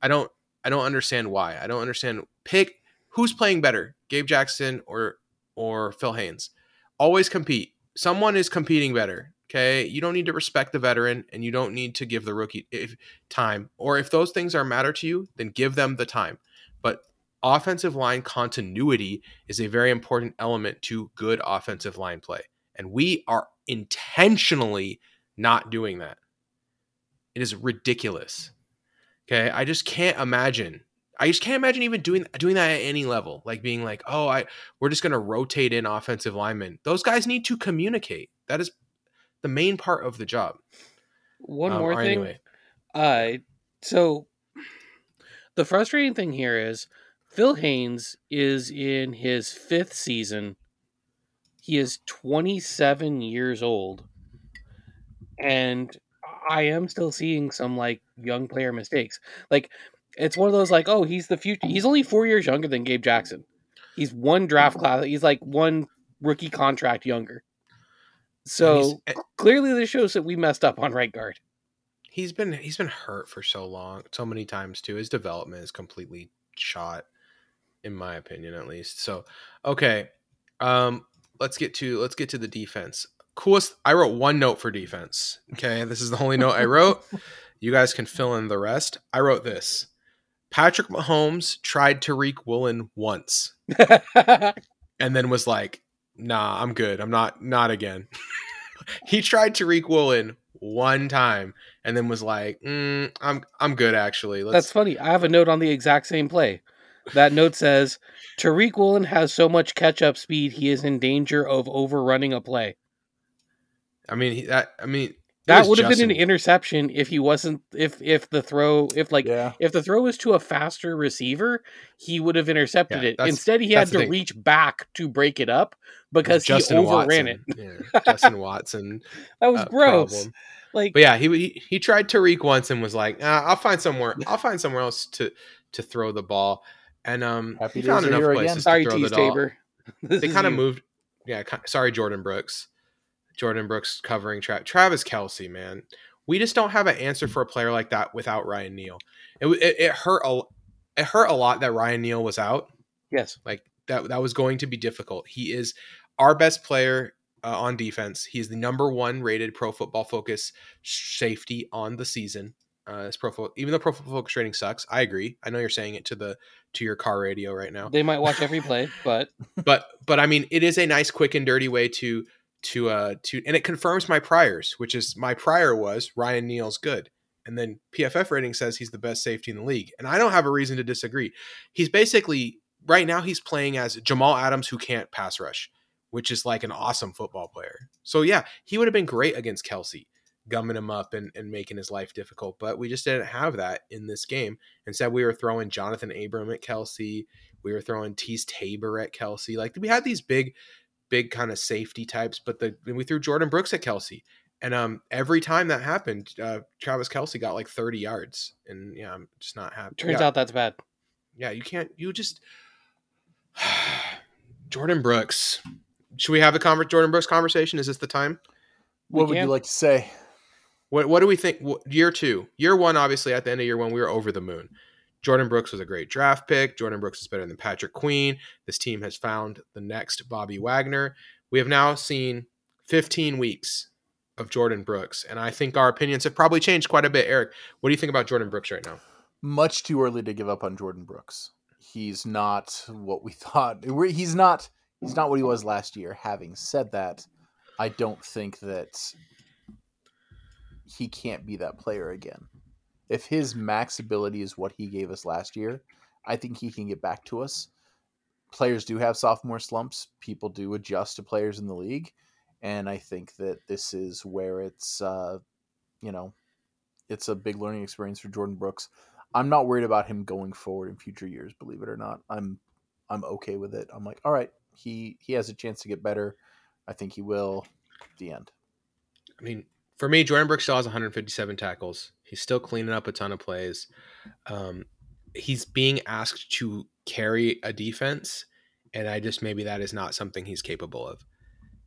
I don't I don't understand why. I don't understand. Pick who's playing better, Gabe Jackson or or Phil Haynes. Always compete. Someone is competing better. Okay, you don't need to respect the veteran, and you don't need to give the rookie if, time. Or if those things are matter to you, then give them the time. But offensive line continuity is a very important element to good offensive line play. And we are intentionally not doing that. It is ridiculous. Okay. I just can't imagine. I just can't imagine even doing doing that at any level. Like being like, oh, I we're just gonna rotate in offensive linemen. Those guys need to communicate. That is the main part of the job. One Um, more thing. anyway. Uh, so the frustrating thing here is Phil Haynes is in his fifth season. He is 27 years old. And I am still seeing some like young player mistakes. Like it's one of those like, oh, he's the future. He's only four years younger than Gabe Jackson. He's one draft class. He's like one rookie contract younger. So eh, clearly, this shows that we messed up on right guard. he's been he's been hurt for so long, so many times too. His development is completely shot, in my opinion, at least. So, okay, um, let's get to let's get to the defense. Coolest. I wrote one note for defense. Okay, this is the only note I wrote. You guys can fill in the rest. I wrote this. Patrick Mahomes tried Tariq Woolen once and then was like, "Nah, I'm good. I'm not not again." he tried Tariq Woolen one time and then was like, mm, "I'm I'm good actually." Let's That's funny. I have a note on the exact same play. That note says Tariq Woolen has so much catch up speed, he is in danger of overrunning a play. I mean, that I mean, That would have been an interception if he wasn't if if the throw if like yeah. if the throw was to a faster receiver, he would have intercepted Yeah, it. Instead, he had to thing. reach back to break it up because he Justin overran Watson. it. Yeah, Justin Watson. That was uh, gross. problem. Like But yeah, he, he he tried Tariq once and was like, ah, "I'll find somewhere. I'll find somewhere else to to throw the ball." And um, Happy he found enough places again. sorry, to throw Tease the ball. Tabor. They kind of moved. Yeah, sorry, Jordyn Brooks. Jordyn Brooks covering Tra- Travis Kelce. Man, we just don't have an answer for a player like that without Ryan Neal. It it, it hurt a it hurt a lot that Ryan Neal was out. Yes. Like that that was going to be difficult. He is our best player uh, on defense. He is the number one rated Pro Football Focus safety on the season. Uh, this Pro Fo- even though Pro Football Focus rating sucks, I agree. I know you're saying it to the to your car radio right now, They might watch every play, but but but I mean, it is a nice, quick, and dirty way to to uh to and it confirms my priors, which is my prior was Ryan Neal's good. And then PFF rating says he's the best safety in the league. And I don't have a reason to disagree. He's basically right now he's playing as Jamal Adams who can't pass rush, which is like an awesome football player. So yeah, he would have been great against Kelce, gumming him up and, and making his life difficult. But we just didn't have that in this game. Instead, we were throwing Johnathan Abram at Kelce. We were throwing Teez Tabor at Kelce. Like we had these big, big kind of safety types, but the then we threw Jordyn Brooks at Kelce. And um, every time that happened, uh, Travis Kelce got like 30 yards. And yeah, I'm just not happy. turns yeah, out that's bad. yeah, you can't, you just, Jordyn Brooks. Should we have the conver- Jordyn Brooks conversation? Is this the time? We What would you like to say? What What do we think? What, year two, year one, obviously at the end of year one, we were over the moon. Jordyn Brooks was a great draft pick. Jordyn Brooks is better than Patrick Queen. This team has found the next Bobby Wagner. We have now seen 15 weeks of Jordyn Brooks, and I think our opinions have probably changed quite a bit. Eric, what do you think about Jordyn Brooks right now? Much too early to give up on Jordyn Brooks. He's not what we thought. He's not. He's not what he was last year. Having said that, I don't think that he can't be that player again. If his max ability is what he gave us last year, I think he can get back to us. Players do have sophomore slumps. People do adjust to players in the league, and I think that this is where it's, uh, you know, it's a big learning experience for Jordyn Brooks. I'm not worried about him going forward in future years. Believe it or not, I'm I'm okay with it. I'm like, all right, he he has a chance to get better. I think he will. The end. I mean, for me, Jordyn Brooks still has 157 tackles. He's still cleaning up a ton of plays. Um, he's being asked to carry a defense, and I just maybe that is not something he's capable of.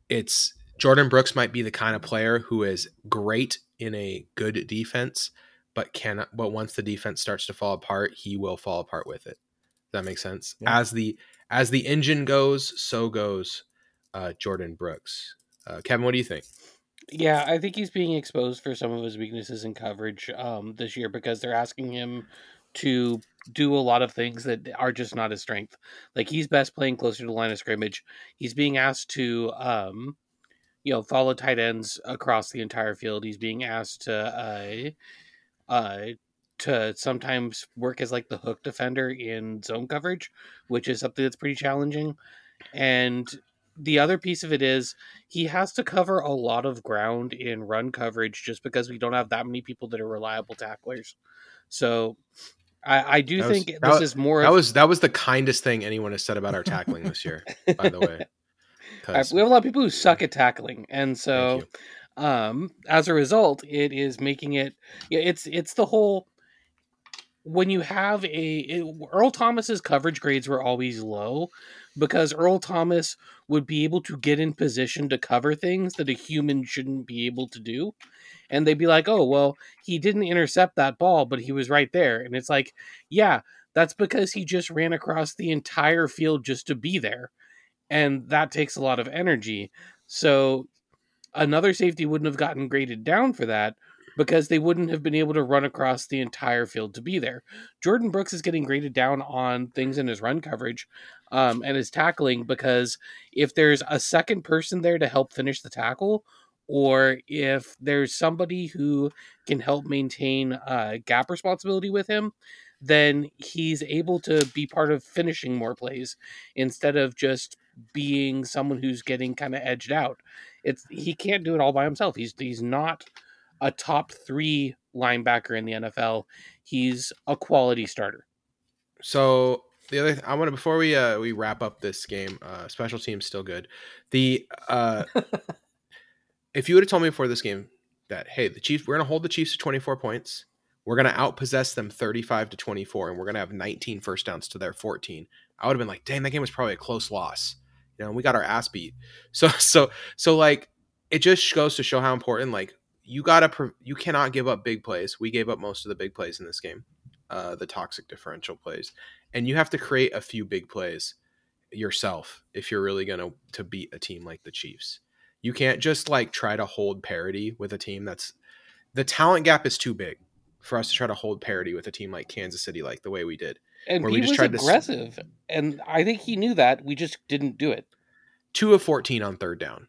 It's Jordyn Brooks might be the kind of player who is great in a good defense, but can but once the defense starts to fall apart, he will fall apart with it. Does that make sense? Yeah. As the as the engine goes, so goes uh, Jordyn Brooks. Uh, Kevin, what do you think? Yeah, I think he's being exposed for some of his weaknesses in coverage um, this year because they're asking him to do a lot of things that are just not his strength. Like he's best playing closer to the line of scrimmage. He's being asked to um you know follow tight ends across the entire field. He's being asked to uh uh to sometimes work as like the hook defender in zone coverage, which is something that's pretty challenging. And the other piece of it is he has to cover a lot of ground in run coverage just because we don't have that many people that are reliable tacklers. So I, I do was- think that this is more That of, was that was the kindest thing anyone has said about our tackling this year. By the way, we have a lot of people who suck at tackling, and so um as a result it is making it yeah it's it's the whole when you have a it, earl thomas's coverage grades were always low because earl thomas would be able to get in position to cover things that a human shouldn't be able to do. And they'd be like oh well he didn't intercept that ball but he was right there. And it's like yeah that's because he just ran across the entire field just to be there. And that takes a lot of energy. So another safety wouldn't have gotten graded down for that because they wouldn't have been able to run across the entire field to be there. Jordyn Brooks is getting graded down on things in his run coverage um, and is tackling because if there's a second person there to help finish the tackle, or if there's somebody who can help maintain uh, gap responsibility with him, then he's able to be part of finishing more plays instead of just being someone who's getting kind of edged out it's he can't do it all by himself. He's he's not a top three linebacker in the NFL. He's a quality starter. So the other, th- I want to before we uh we wrap up this game, uh, special teams still good. The uh, if you would have told me before this game that hey, the Chiefs, we're gonna hold the Chiefs to twenty four points, we're gonna outpossess them thirty five to twenty four, and we're gonna have 19 first downs to their fourteen, I would have been like, dang, that game was probably a close loss. You know, we got our ass beat. So so so like it just goes to show how important like you gotta pre- you cannot give up big plays. We gave up most of the big plays in this game, uh, the toxic differential plays, and you have to create a few big plays yourself if you're really gonna to beat a team like the Chiefs. You can't just like try to hold parity with a team that's the talent gap is too big for us to try to hold parity with a team like Kansas City, like the way we did. And he just was tried to aggressive, and I think he knew that. We just didn't do it. Two of 14 on third down.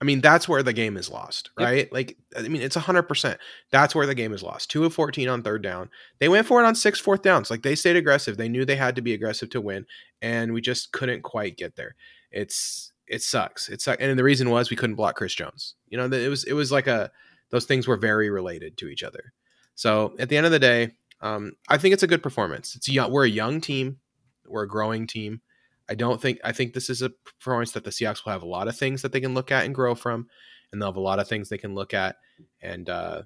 I mean, that's where the game is lost, Yep. right? Like, I mean, it's 100%. That's where the game is lost. Two of 14 on third down. They went for it on six fourth downs. Like, they stayed aggressive. They knew they had to be aggressive to win, and we just couldn't quite get there. It's, it sucks. It sucks. And the reason was we couldn't block Chris Jones. You know, it was, it was like a, those things were very related to each other. So at the end of the day, um, I think it's a good performance. It's young, we're a young team, we're a growing team. I don't think I think this is a performance that the Seahawks will have a lot of things that they can look at and grow from, and they'll have a lot of things they can look at and uh,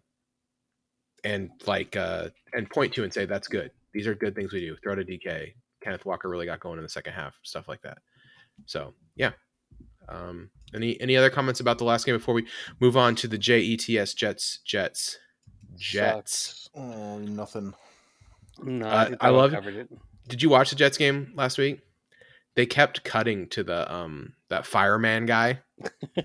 and like uh, and point to and say that's good. These are good things we do. Throw to DK. Kenneth Walker really got going in the second half, stuff like that. So yeah. Um, any any other comments about the last game before we move on to the JETS Jets Jets Jets? Sucks. Oh, nothing. No, Uh, I, think I love- covered it. Did you watch the Jets game last week? They kept cutting to the um that fireman guy.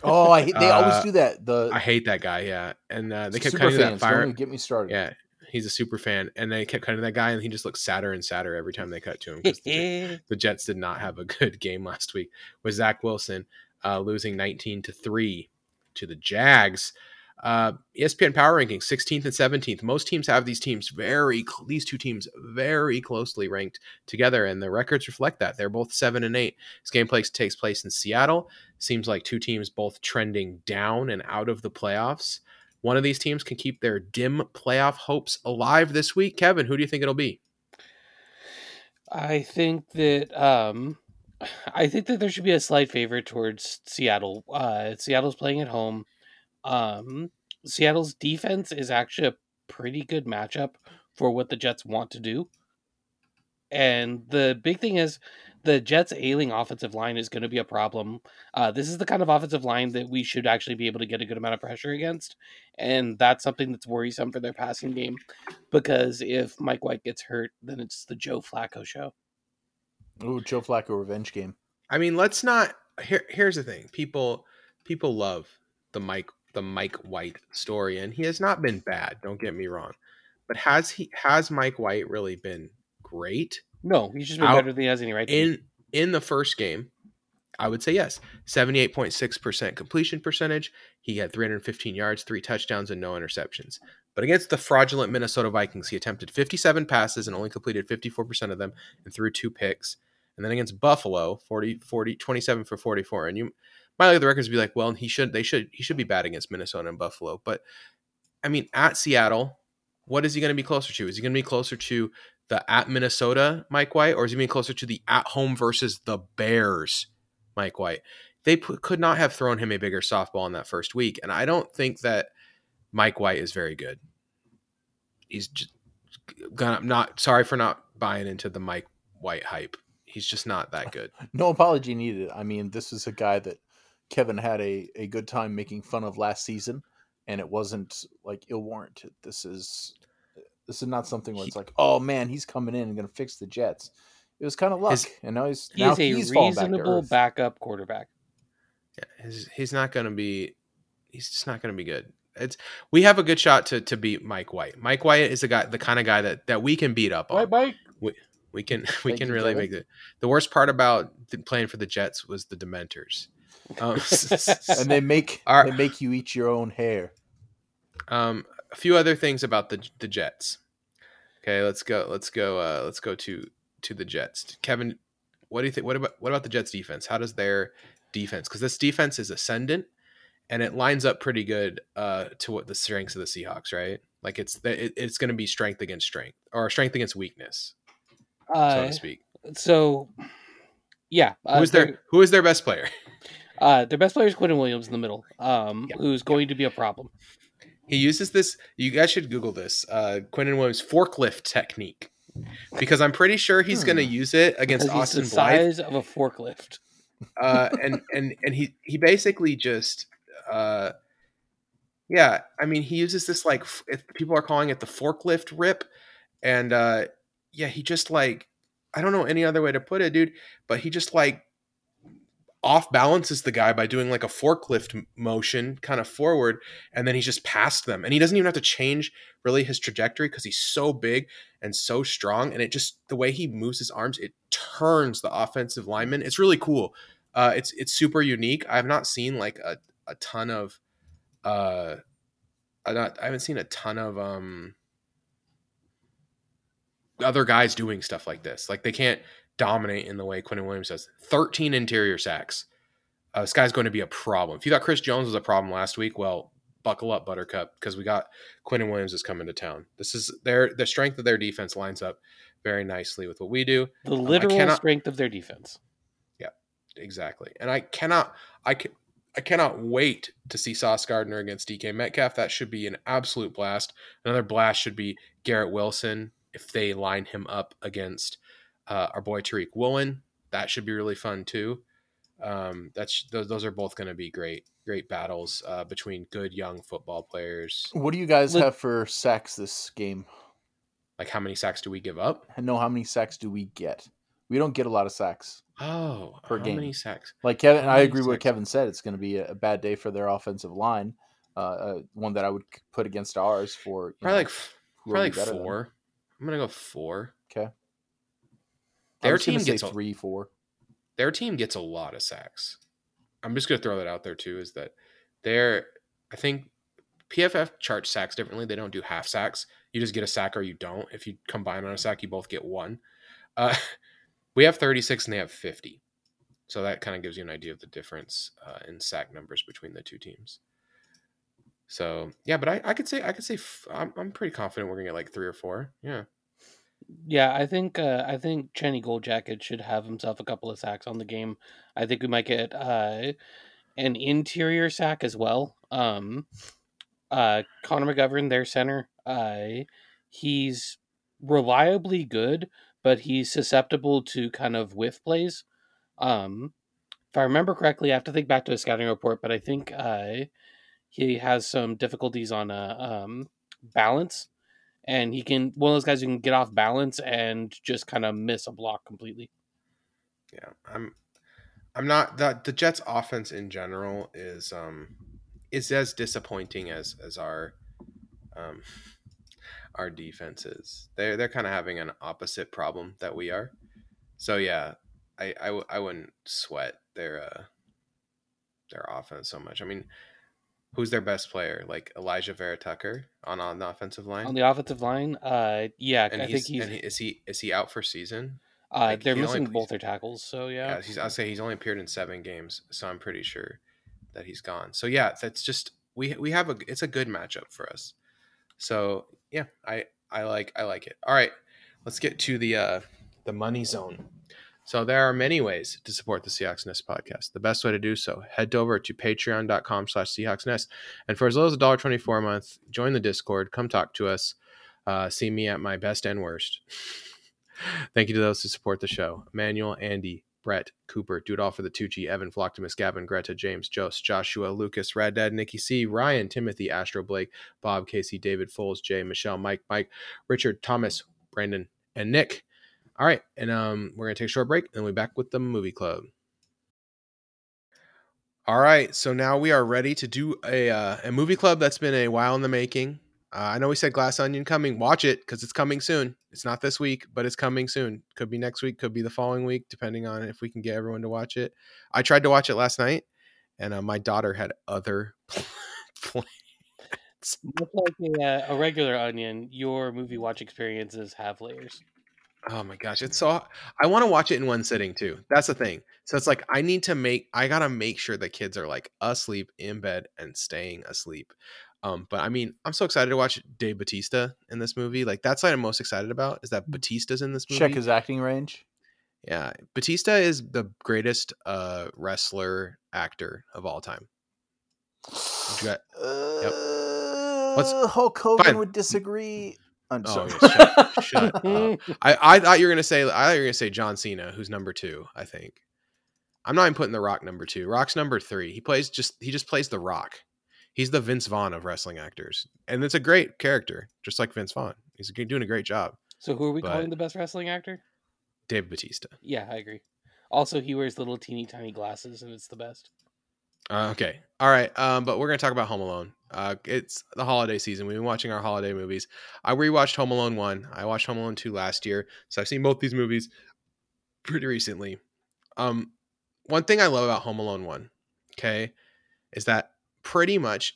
Oh, I hate, they Uh, always do that. The I hate that guy. Yeah, and uh, they kept cutting to that fans. fire. Get me started. Yeah, he's a super fan, and they kept cutting to that guy, and he just looks sadder and sadder every time they cut to him. the, the Jets did not have a good game last week with Zach Wilson uh, losing 19 to three to the Jags. Uh, ESPN Power Rankings 16th and 17th. Most teams have these teams very these two teams very closely ranked together, and the records reflect that. They're both seven and eight. This game takes place in Seattle. Seems like two teams both trending down and out of the playoffs. One of these teams can keep their dim playoff hopes alive this week. Kevin, who do you think it'll be? I think that um I think that there should be a slight favor towards Seattle. Uh Seattle's playing at home. Um Seattle's defense is actually a pretty good matchup for what the Jets want to do. And the big thing is the Jets' ailing offensive line is going to be a problem. Uh, this is the kind of offensive line that we should actually be able to get a good amount of pressure against. And that's something that's worrisome for their passing game because if Mike White gets hurt, then it's the Joe Flacco show. Ooh, Joe Flacco revenge game. I mean, let's not. Here, here's the thing: people, people love the Mike, the Mike White story, and he has not been bad. Don't get me wrong, But has he has Mike White really been great? No, he's just been Out- better than he has any right be. In in the first game, I would say yes. 78.6% completion percentage. He had 315 yards, three touchdowns, and no interceptions. But against the fraudulent Minnesota Vikings, he attempted 57 passes and only completed 54% of them and threw two picks. And then against Buffalo, 40, 40 27 for 44. And you might at the records and be like, well, he should they should he should be bad against Minnesota and Buffalo. But I mean, at Seattle, what is he going to be closer to? Is he going to be closer to the at Minnesota Mike White, or is he going to be closer to the at home versus the Bears Mike White? They p- could not have thrown him a bigger softball in that first week, and I don't think that Mike White is very good. He's just gonna not sorry for not buying into the Mike White hype. He's just not that good. No apology needed. I mean, this is a guy that Kevin had a, a good time making fun of last season, and it wasn't like ill warranted. This is this is not something where it's like, oh man, he's coming in and going to fix the Jets. It was kind of luck, His- and now he's he now is a he's fallen back reasonable backup quarterback. Yeah, he's, he's not going to be. He's just not going to be good. It's we have a good shot to to beat Mike White. Mike White is the guy, the kind of guy that that we can beat up on. Mike. We we can we Thank can really Kevin. make it. The worst part about playing for the Jets was the Dementors. Um, and they make Our- they make you eat your own hair. um, a few other things about the the Jets. Okay, let's go. Let's go. Uh, let's go to to the Jets. Kevin, what do you think? What about what about the Jets defense? How does their defense? Because this defense is ascendant, and it lines up pretty good uh, to what the strengths of the Seahawks, right? Like it's it, it's going to be strength against strength or strength against weakness, so Uh, to speak. so, yeah, uh, Who is their- their Who is their best player? Uh, their best player is Quinnen Williams in the middle, um, Yeah, who's going to be a problem. He uses this. You guys should Google this. Uh, Quinnen Williams forklift technique, because I'm pretty sure he's going to Hmm. use it against Because Austin he's the Blythe. size of a forklift. uh, and and and he he basically just uh, yeah. I mean, he uses this like if people are calling it the forklift rip, and uh, yeah, he just like I don't know any other way to put it, dude. But he just like off balances the guy by doing like a forklift motion kind of forward and then he's just past them and he doesn't even have to change really his trajectory because he's so big and so strong and it just the way he moves his arms it turns the offensive lineman. It's really cool. Uh it's it's super unique. I've not seen like a, a ton of uh i not i haven't seen a ton of um other guys doing stuff like this. Like they can't dominate in the way Quinnen Williams does. 13 interior sacks. Uh, this guy's going to be a problem. If you thought Chris Jones was a problem last week, well, buckle up, Buttercup, because we got Quinnen Williams is coming to town. This is their the strength of their defense lines up very nicely with what we do. The literal cannot- strength of their defense. Yeah, exactly, and I cannot, I can, I cannot wait to see Sauce Gardner against DK Metcalf. That should be an absolute blast. Another blast should be Garrett Wilson if they line him up against uh, our boy Tariq Woolen. That should be really fun too. Um, that's those, those are both going to be great, great battles uh, between good young football players. What do you guys Look- have for sacks this game? Like, how many sacks do we give up? I know how many sacks do we get? We don't get a lot of sacks. Oh, Per how game. many sacks? Like Kevin, How I agree with what? Kevin said. It's going to be a, a bad day for their offensive line. Uh, uh, one that I would put against ours for you Probably know, like f- who will probably like better than. four. I'm gonna go four. Okay. Their team gets a, three, four. their team gets a lot of sacks. I'm just gonna throw that out there too. Is that they're I think PFF charts sacks differently. They don't do half sacks. You just get a sack or you don't. If you combine on a sack, you both get one. Uh, we have 36 and they have 50. So that kind of gives you an idea of the difference uh, in sack numbers between the two teams. So yeah, but I, I could say I could say f- I'm, I'm pretty confident we're gonna get like three or four. Yeah. Yeah, I think uh, I think Chenny Goldjacket should have himself a couple of sacks on the game. I think we might get uh, an interior sack as well. Um, uh, Connor McGovern, their center, uh, he's reliably good, but he's susceptible to kind of whiff plays. Um, if I remember correctly, I have to think back to his scouting report, but I think uh, he has some difficulties on uh, um, balance and he can one of those guys who can get off balance and just kind of miss a block completely. Yeah, I'm. I'm not that the Jets' offense in general is um is as disappointing as as our um our defense is. They're they're kind of having an opposite problem that we are. So yeah, I I, I wouldn't sweat their uh their offense so much. I mean, who's their best player? Like Alijah Vera Tucker on on the offensive line. On the offensive line, uh, yeah, and I he's, think he's. he, is he is he out for season? uh, like, they're he only missing both their tackles, so yeah. Yeah, he's, I'll say he's only appeared in seven games, so I'm pretty sure that he's gone. So yeah, that's just we we have a it's a good matchup for us. So yeah, I I like I like it. All right, let's get to the uh the money zone. So there are many ways to support the Seahawks Nest podcast. The best way to do so, head over to patreon.com slash Seahawks Nest. And for as little as $1.24 a month, join the Discord, come talk to us, uh, see me at my best and worst. Thank you to those who support the show. Emmanuel, Andy, Brett, Cooper, All for the Tucci, Evan, Flocktimus, Gavin, Greta, James, Jost, Joshua, Lucas, Rad Dad, Nikki C, Ryan, Timothy, Astro, Blake, Bob, Casey, David, Foles, Jay, Michelle, Mike, Mike, Richard, Thomas, Brandon, and Nick. All right, and um, we're gonna take a short break, and we'll be back with the movie club. All right, so now we are ready to do a uh, a movie club that's been a while in the making. Uh, I know we said Glass Onion coming. Watch it because it's coming soon. It's not this week, but it's coming soon. Could be next week, could be the following week, depending on if we can get everyone to watch it. I tried to watch it last night, and uh, my daughter had other plans. Much like a, uh, a regular onion, your movie watch experiences have layers. Oh my gosh, it's so I want to watch it in one sitting too. That's the thing. So it's like I need to make I got to make sure the kids are like asleep in bed and staying asleep. Um but I mean, I'm so excited to watch Dave Batista in this movie. Like that's what I'm most excited about is that Batista's in this movie. Check his acting range. Yeah, Batista is the greatest uh wrestler actor of all time. What you got? Uh, Let's- Hulk Hogan fine. would disagree. I'm Oh, sorry. yeah, shut, shut up. I, I thought you were gonna say I thought you were gonna say John Cena, who's number two. I think. I'm not even putting The Rock number two. Rock's number three. He plays just he just plays The Rock. He's the Vince Vaughn of wrestling actors, and it's a great character, just like Vince Vaughn. He's doing a great job. So who are we But- calling the best wrestling actor? Dave Batista. Yeah, I agree. Also, he wears little teeny tiny glasses, and it's the best. Uh, okay, all right. Um, but we're gonna talk about Home Alone. Uh, it's the holiday season. We've been watching our holiday movies. I rewatched Home Alone one. I watched Home Alone two last year, so I've seen both these movies pretty recently. Um, one thing I love about Home Alone one, okay, is that pretty much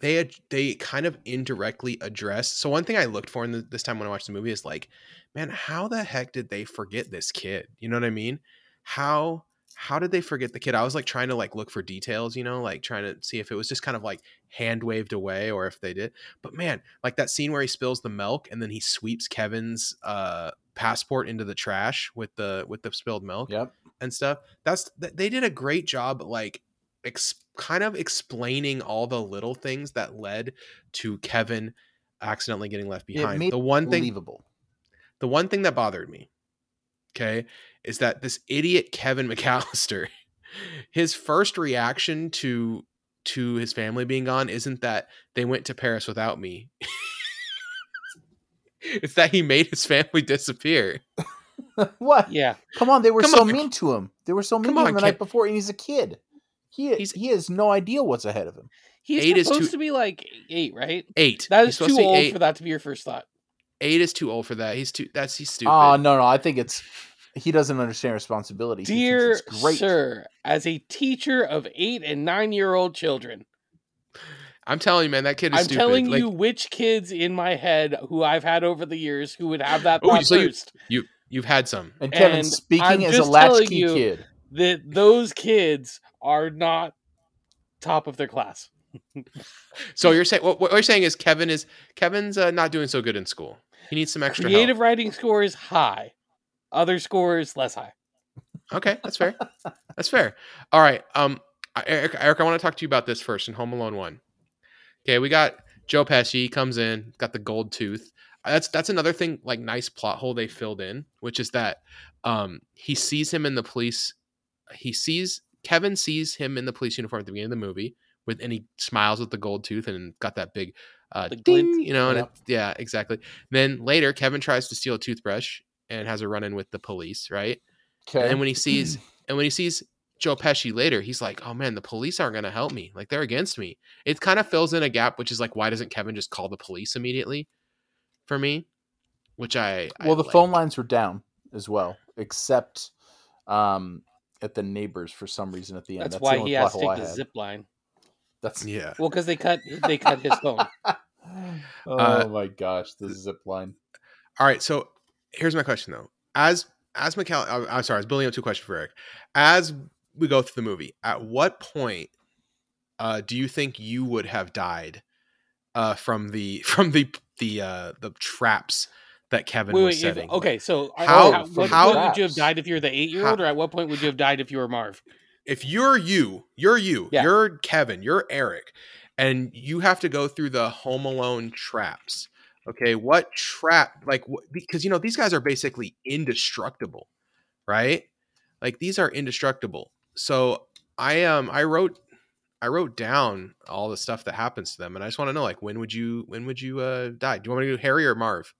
they they kind of indirectly address. So one thing I looked for in the, this time when I watched the movie is like, man, how the heck did they forget this kid? You know what I mean? How how did they forget the kid? I was like trying to like look for details, you know, like trying to see if it was just kind of like hand waved away or if they did. But man, like that scene where he spills the milk and then he sweeps Kevin's uh passport into the trash with the with the spilled milk Yep. and stuff. That's they did a great job like ex- kind of explaining all the little things that led to Kevin accidentally getting left behind. The one thing Believable. the one thing that bothered me, okay, is that this idiot Kevin McCallister, his first reaction to to his family being gone isn't that they went to Paris without me. it's that he made his family disappear. what? Yeah, Come on, they were Come so on. mean to him. They were so mean Come to him on, the Kev- night before, and he's a kid. He He's- he has no idea what's ahead of him. he's Eight is supposed too- to be like eight, right? Eight. That is He's too to old eight. for that to be your first thought. Eight is too old for that. He's too. That's he's ah, stupid. Oh no, no, I think it's he doesn't understand responsibility. He Dear it's great. sir, as a teacher of eight and nine year old children, I'm telling you, man, that kid is stupid. I'm stupid. telling Like, you which kids in my head who I've had over the years who would have that Oh, thought so you- first. you've had some. And Kevin, And speaking I'm as a just latchkey you- kid, That those kids are not top of their class. So you're saying what, what you're saying is Kevin is Kevin's uh, not doing so good in school. He needs some extra Creative help. writing is high, other scores less high. Okay, that's fair. that's fair. All right. Um, Eric, Eric, I want to talk to you about this first in Home Alone one. Okay, we got Joe Pesci comes in, got the gold tooth. That's that's another thing, like nice plot hole they filled in, which is that um he sees him in the police. He sees Kevin sees him in the police uniform at the beginning of the movie with, and he smiles with the gold tooth and got that big uh, ding, glint. you know, and Yep. it, yeah, exactly. Then later, Kevin tries to steal a toothbrush and has a run in with the police, right? okay. And when he sees and when he sees Joe Pesci later, he's like, "Oh man, the police aren't going to help me. Like they're against me." It kind of fills in a gap, which is like, why doesn't Kevin just call the police immediately? for me, which I I Well, the like. phone lines were down as well, except um, at the neighbors for some reason at the end. That's, the why he has to take I the had. zip line. That's Yeah. Well, because they cut they cut his phone. oh Uh, my gosh, the zip line. All right. So here's my question though. As as McCall, I'm I'm sorry, I was building up two questions for Eric. As we go through the movie, at what point uh, do you think you would have died uh, from the from the the uh, the traps that Kevin Wait, was wait. If, setting? okay, so How- how, what how- point would you have died if you were the eight year old, or at what point would you have died if you were Marv? if you're you, you're you, Yeah. you're Kevin, you're Eric, and you have to go through the Home Alone traps. Okay, what trap? Like, wh- because you know these guys are basically indestructible, right? Like these are indestructible. So I um I wrote I wrote down all the stuff that happens to them, and I just want to know like when would you when would you uh die? Do you want me to do Harry or Marv?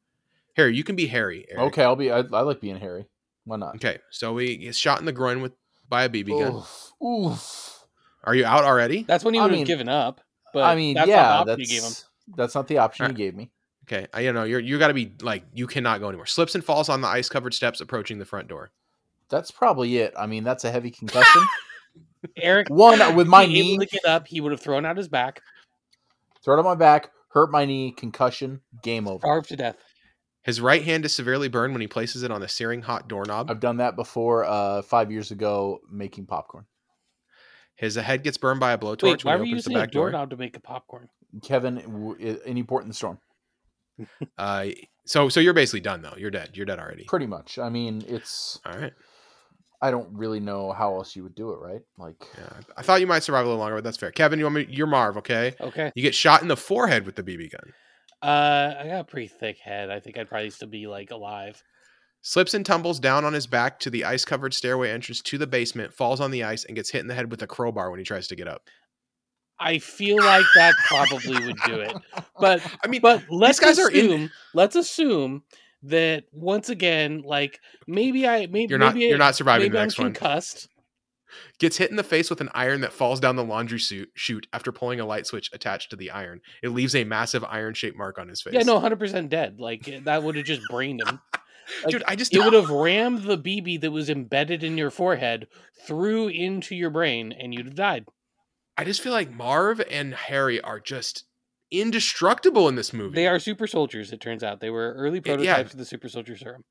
Harry, you can be Harry. Eric. Okay, I'll be. I, I like being Harry. Why not? Okay, so we get shot in the groin with by a BB gun. Oof, oof. Are you out already? That's when you would have given up. But I mean, that's yeah, not the option that's you gave him. that's not the option Alright. you gave me. Okay, I, you know you're you got to be like you cannot go anymore. Slips and falls on the ice covered steps approaching the front door. That's probably it. I mean, that's a heavy concussion. Eric, One with my being able knee, to get up, he would have thrown out his back, throw it on my back, hurt my knee, concussion, game over. starved to death. His right hand is severely burned when he places it on a searing hot doorknob. I've done that before. Uh, five years ago, making popcorn. His head gets burned by a blowtorch Wait, why when were he you opens the using a back door. doorknob to make a popcorn? Kevin, w- i- any port in the storm. Uh, so so you're basically done though. You're dead. You're dead already. Pretty much. I mean, it's. All right. I don't really know how else you would do it, right? Like, Yeah, I thought you might survive a little longer, but that's fair. Kevin, you want me? You're Marv, okay? Okay. You get shot in the forehead with the BB gun. Uh, I got a pretty thick head. I think I'd probably still be like alive. Slips and tumbles down on his back to the ice covered stairway entrance to the basement, falls on the ice, and gets hit in the head with a crowbar when he tries to get up. I feel like that probably would do it. But I mean, but let's guys are in- assume let's assume that once again, like maybe I maybe you're not maybe you're not surviving the I'm next one. concussed. Gets hit in the face with an iron that falls down the laundry suit chute after pulling a light switch attached to the iron. It leaves a massive iron shaped mark on his face. Yeah, no, hundred percent dead. Like that would have just brained him. like, dude, I just It would have rammed the BB that was embedded in your forehead through into your brain, and you'd have died. I just feel like Marv and Harry are just indestructible in this movie. They are super soldiers. It turns out they were early Yeah, yeah. prototypes of the super soldier serum.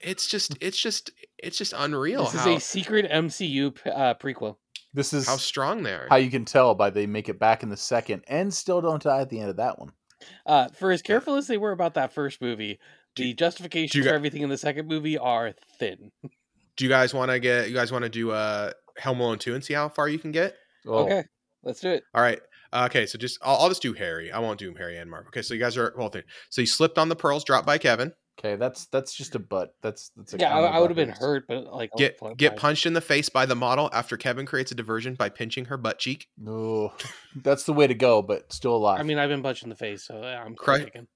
It's just it's just it's just unreal This is a secret MCU uh, prequel. this is how strong they are. how you can tell by they make it back in the second and still don't die at the end of that one. Uh, for as careful as they were about that first movie, the justifications you for got- everything in the second movie are thin. do you guys want to get you guys want to do uh Home Alone 2 and see how far you can get? Oh, Okay, let's do it. All right. Uh, okay, so just I'll, I'll just do Harry. I won't do Harry and Marv. Okay, so you guys are well. thing. So you slipped on the pearls dropped by Kevin. Okay, that's that's just a butt. That's that's a Yeah, I, I would have been hurt, but like Get get fine. punched in the face by the model after Kevin creates a diversion by pinching her butt cheek. No, that's the way to go, but still alive. I mean, I've been punched in the face, so I'm Cry- kicking.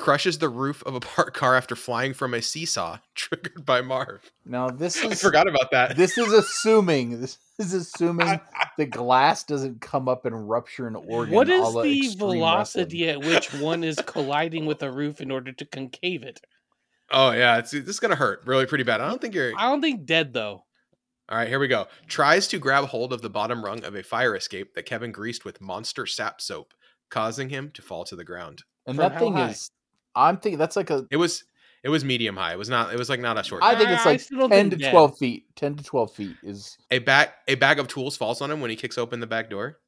Crushes the roof of a parked car after flying from a seesaw, triggered by Marv. now this I is forgot about that. this is assuming this is assuming the glass doesn't come up and rupture an organ. What a is la the velocity Wrestling. at which one is colliding with a roof in order to concave it? Oh yeah, it's this is gonna hurt really pretty bad. I don't think you're. I don't think dead though. All right, here we go. Tries to grab hold of the bottom rung of a fire escape that Kevin greased with monster sap soap, causing him to fall to the ground. And From that thing high? is, I'm thinking that's like a. It was it was medium high. It was not. It was like not a short. I guy. think it's like still don't ten to think dead. twelve feet. Ten to twelve feet is. a bag a bag of tools falls on him when he kicks open the back door.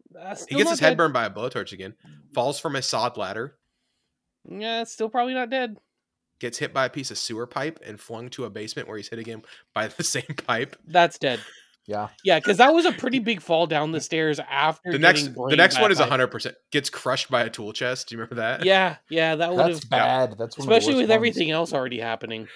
He gets his head dead. burned by a blowtorch again. Falls from a sod ladder. Yeah, it's still probably not dead. Gets hit by a piece of sewer pipe and flung to a basement where he's hit again by the same pipe. That's dead. Yeah, Yeah, because that was a pretty big fall down the stairs after The next the next one is pipe. hundred percent gets crushed by a tool chest. Do you remember that? Yeah, yeah, that would that's have, bad. That's one especially with ones. everything else already happening.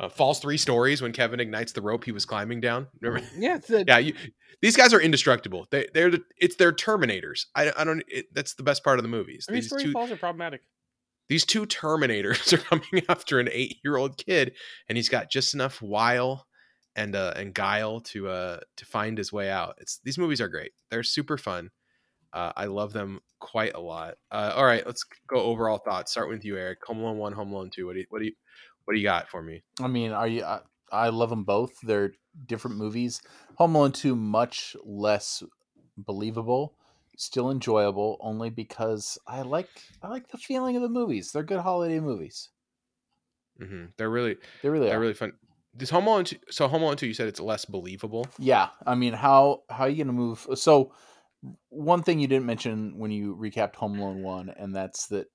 Uh, falls three stories when Kevin ignites the rope he was climbing down. Remember? Yeah, it's a- yeah, you, these guys are indestructible. They they're the, it's they're Terminators. I, I don't. It, that's the best part of the movies. These story two falls are problematic. these two Terminators are coming after an eight year old kid, and he's got just enough wile and uh and guile to uh to find his way out. It's these movies are great. They're super fun. Uh, I love them quite a lot. Uh, all right, let's go overall thoughts. Start with you, Eric. Home Alone one, Home Alone two. What do you what do you what do you got for me? I mean, are you? I, I love them both. They're different movies. Home Alone two much less believable, still enjoyable, only because I like I like the feeling of the movies. They're good holiday movies. hmm They're really They really they're are. really fun. This Home Alone two, so Home Alone two, you said it's less believable. Yeah, I mean, how how are you gonna move? So, one thing you didn't mention when you recapped Home Alone one, and that's that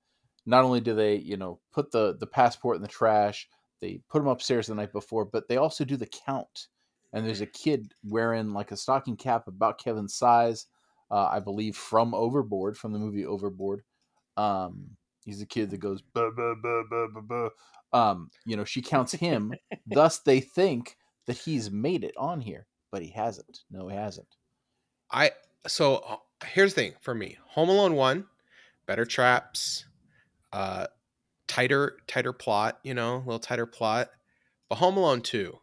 not only do they you know put the the passport in the trash, they put them upstairs the night before, but they also do the count. And there's a kid wearing like a stocking cap about Kevin's size, uh, I believe, from Overboard, from the movie Overboard. Um, he's a kid that goes buh, buh, buh, buh, buh. Um, you know, she counts him. thus, they think that he's made it on here, but he hasn't. No, he hasn't. I so uh, here's the thing for me. Home Alone one, better traps, uh, tighter tighter plot. You know, a little tighter plot. But Home Alone two,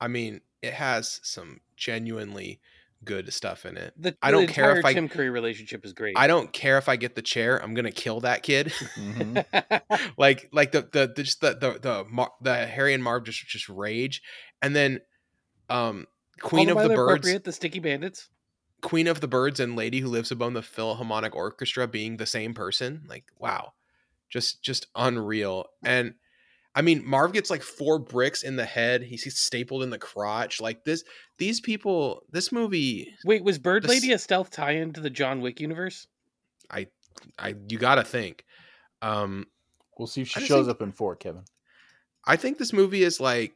I mean, it has some genuinely good stuff in it. The, I don't the care if entire I- Tim Curry relationship is great. I don't care if I get the chair. I'm gonna kill that kid. Mhm. like like the the, the just the the the, Mar- the Harry and Marv just just rage, and then um Queen of the Birds, the Sticky Bandits. Queen of the Birds, and Lady Who Lives Above the Philharmonic Orchestra being the same person. Like wow, just just unreal. And I mean Marv gets like four bricks in the head. He's he's stapled in the crotch. Like this, these people, this movie. Wait, was Bird This- Lady a stealth tie-in to the John Wick universe? I I, you gotta think. Um, We'll see if she shows think- up in four, Kevin. I think this movie is like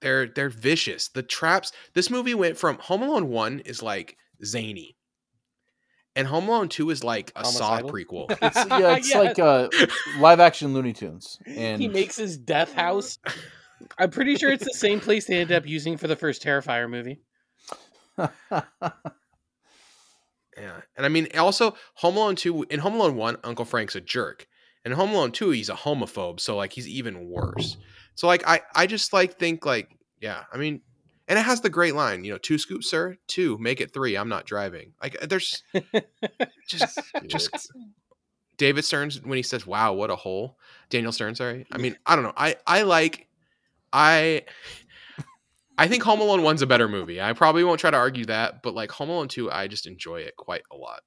they're they're vicious. The traps. This movie went from Home Alone one is like zany, and Home Alone two is like a Saw prequel. It's yeah, it's Yes. like uh, live action Looney Tunes, and he makes his death house. I'm pretty sure it's the same place they ended up using for the first Terrifier movie. Yeah, and I mean also Home Alone two in Home Alone one, Uncle Frank's a jerk, and in Home Alone two, he's a homophobe. So like he's even worse. So like I I just like think like yeah, I mean. And it has the great line, you know, two scoops, sir. Two, make it three. I'm not driving. Like, uh, there's just just David Stearns when he says, "Wow, what a hole." Daniel Stern, sorry. I mean, I don't know. I I like I I think Home Alone 1's a better movie. I probably won't try to argue that, but like Home Alone 2, I just enjoy it quite a lot.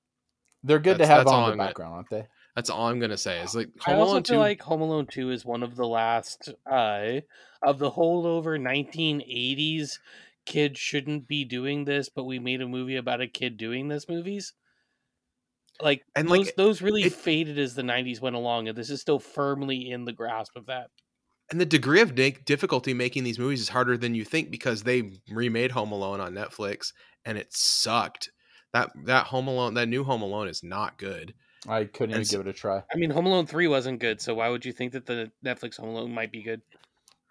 they're good to have on the gonna- background, aren't they? That's all I'm gonna say. Is like I Home also Alone feel 2. like Home Alone 2 is one of the last uh, of the holdover 1980s kids shouldn't be doing this, but we made a movie about a kid doing this movies. Like And, those like, those really it- faded as the 90s went along, and this is still firmly in the grasp of that. and the degree of di- difficulty making these movies is harder than you think because they remade Home Alone on Netflix and it sucked. That that Home Alone, that new Home Alone is not good. I couldn't even And s- give it a try. I mean, Home Alone 3 wasn't good, so why would you think that the Netflix Home Alone might be good?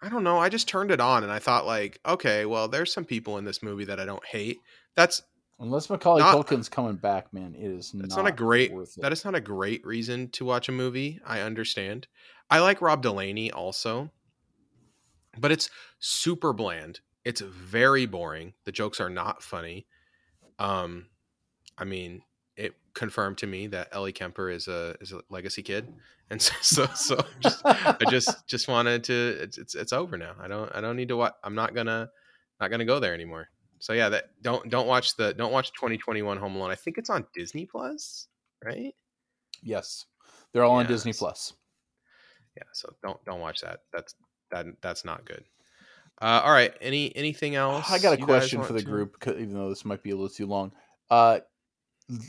I don't know. I just turned it on and I thought like, okay, well, there's some people in this movie that I don't hate. That's Unless Macaulay Not- Culkin's coming back, man, it is That's not, not, a great. worth it. That is not a great reason to watch a movie. I understand. I like Rob Delaney also, but it's super bland. It's very boring. The jokes are not funny. Um, I mean, it confirmed to me that Ellie Kemper is a is a legacy kid, and so so, so just, I just just wanted to. It's, it's it's over now. I don't I don't need to watch. I'm not gonna not gonna go there anymore. So yeah, that don't don't watch the don't watch 2021 Home Alone. I think it's on Disney Plus, right? yes, they're all on Disney Plus. Yeah, so don't don't watch that. That's that that's not good. Uh, all right, any anything else? I got a question for the to- group, even though this might be a little too long. Uh,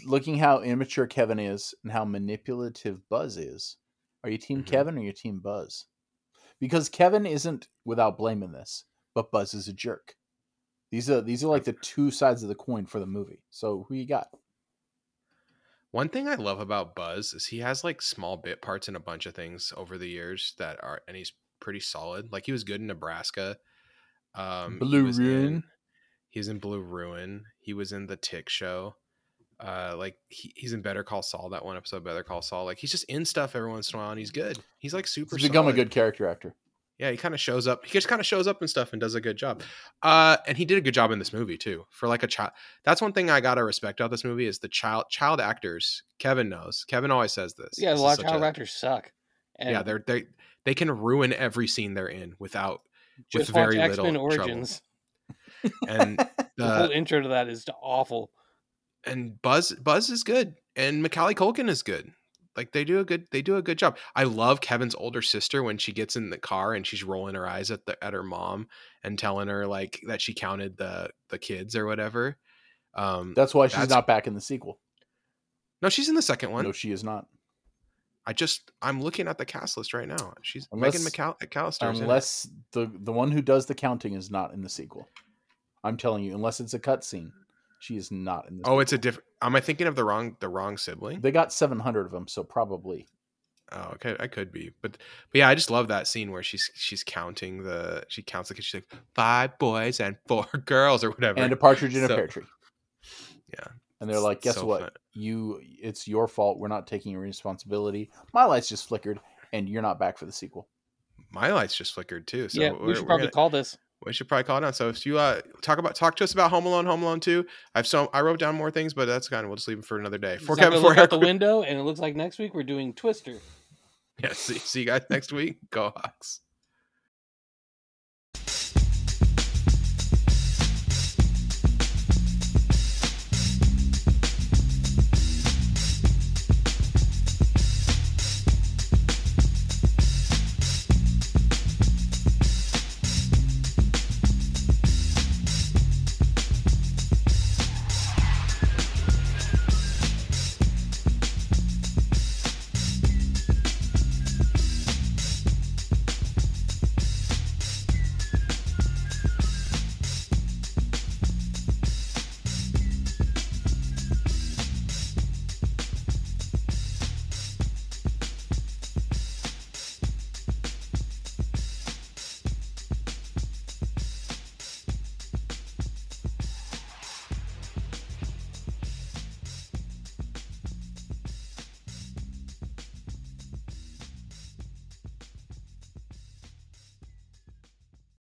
looking how immature Kevin is and how manipulative Buzz is, are you team Mhm. Kevin or you team Buzz? Because Kevin isn't without blame in this, but Buzz is a jerk. These are these are like the two sides of the coin for the movie. So who you got? One thing I love about Buzz is he has like small bit parts in a bunch of things over the years that are, and he's pretty solid. Like he was good in Nebraska. Um, he Blue in- Ruin. He was in Blue Ruin. He was in the Tick Show. Uh, like he, he's in Better Call Saul. That one episode, Better Call Saul. Like he's just in stuff every once in a while, and he's good. He's like super. He's become a good character actor. Yeah, he kind of shows up. He just kind of shows up and stuff and does a good job. Uh, and he did a good job in this movie too. For like a child, that's one thing I gotta respect about this movie is the child child actors. Kevin knows. Kevin always says this. Yeah, a This lot of such child a- actors suck. And yeah, they're they they can ruin every scene they're in without with just watch very X Men little trouble. Origins. and The whole intro to that is awful. And Buzz Buzz is good and Macaulay Culkin is good. Like they do a good they do a good job. I love Kevin's older sister when she gets in the car and she's rolling her eyes at the at her mom and telling her like that she counted the the kids or whatever. Um That's why she's That's- not back in the sequel. no, she's in the second one. No, she is not. I just I'm looking at the cast list right now. She's Unless- Megan McCall- McCallister. Unless the the one who does the counting is not in the sequel. I'm telling you, unless it's a cutscene, she is not in this. Oh, it's a different. Am I thinking of the wrong the wrong sibling? They got 700 of them, so probably. Oh, okay, I could be, but but yeah, I just love that scene where she's she's counting the she counts the kids. She's like five boys and four girls or whatever. And a partridge in a pear tree. yeah, And they're like, guess So what? fun. You, it's your fault. We're not taking responsibility. My lights just flickered, and you're not back for the sequel. my lights just flickered too. So yeah, we're, should probably gonna- call this. We should probably call it on. So if you uh talk about talk to us about Home Alone, Home Alone Two, I've so I wrote down more things, but that's kind of we'll just leave them for another day. For Kevin, look out the window, and it looks like next week we're doing Twister. yeah. See, see you guys next week. Go Hawks.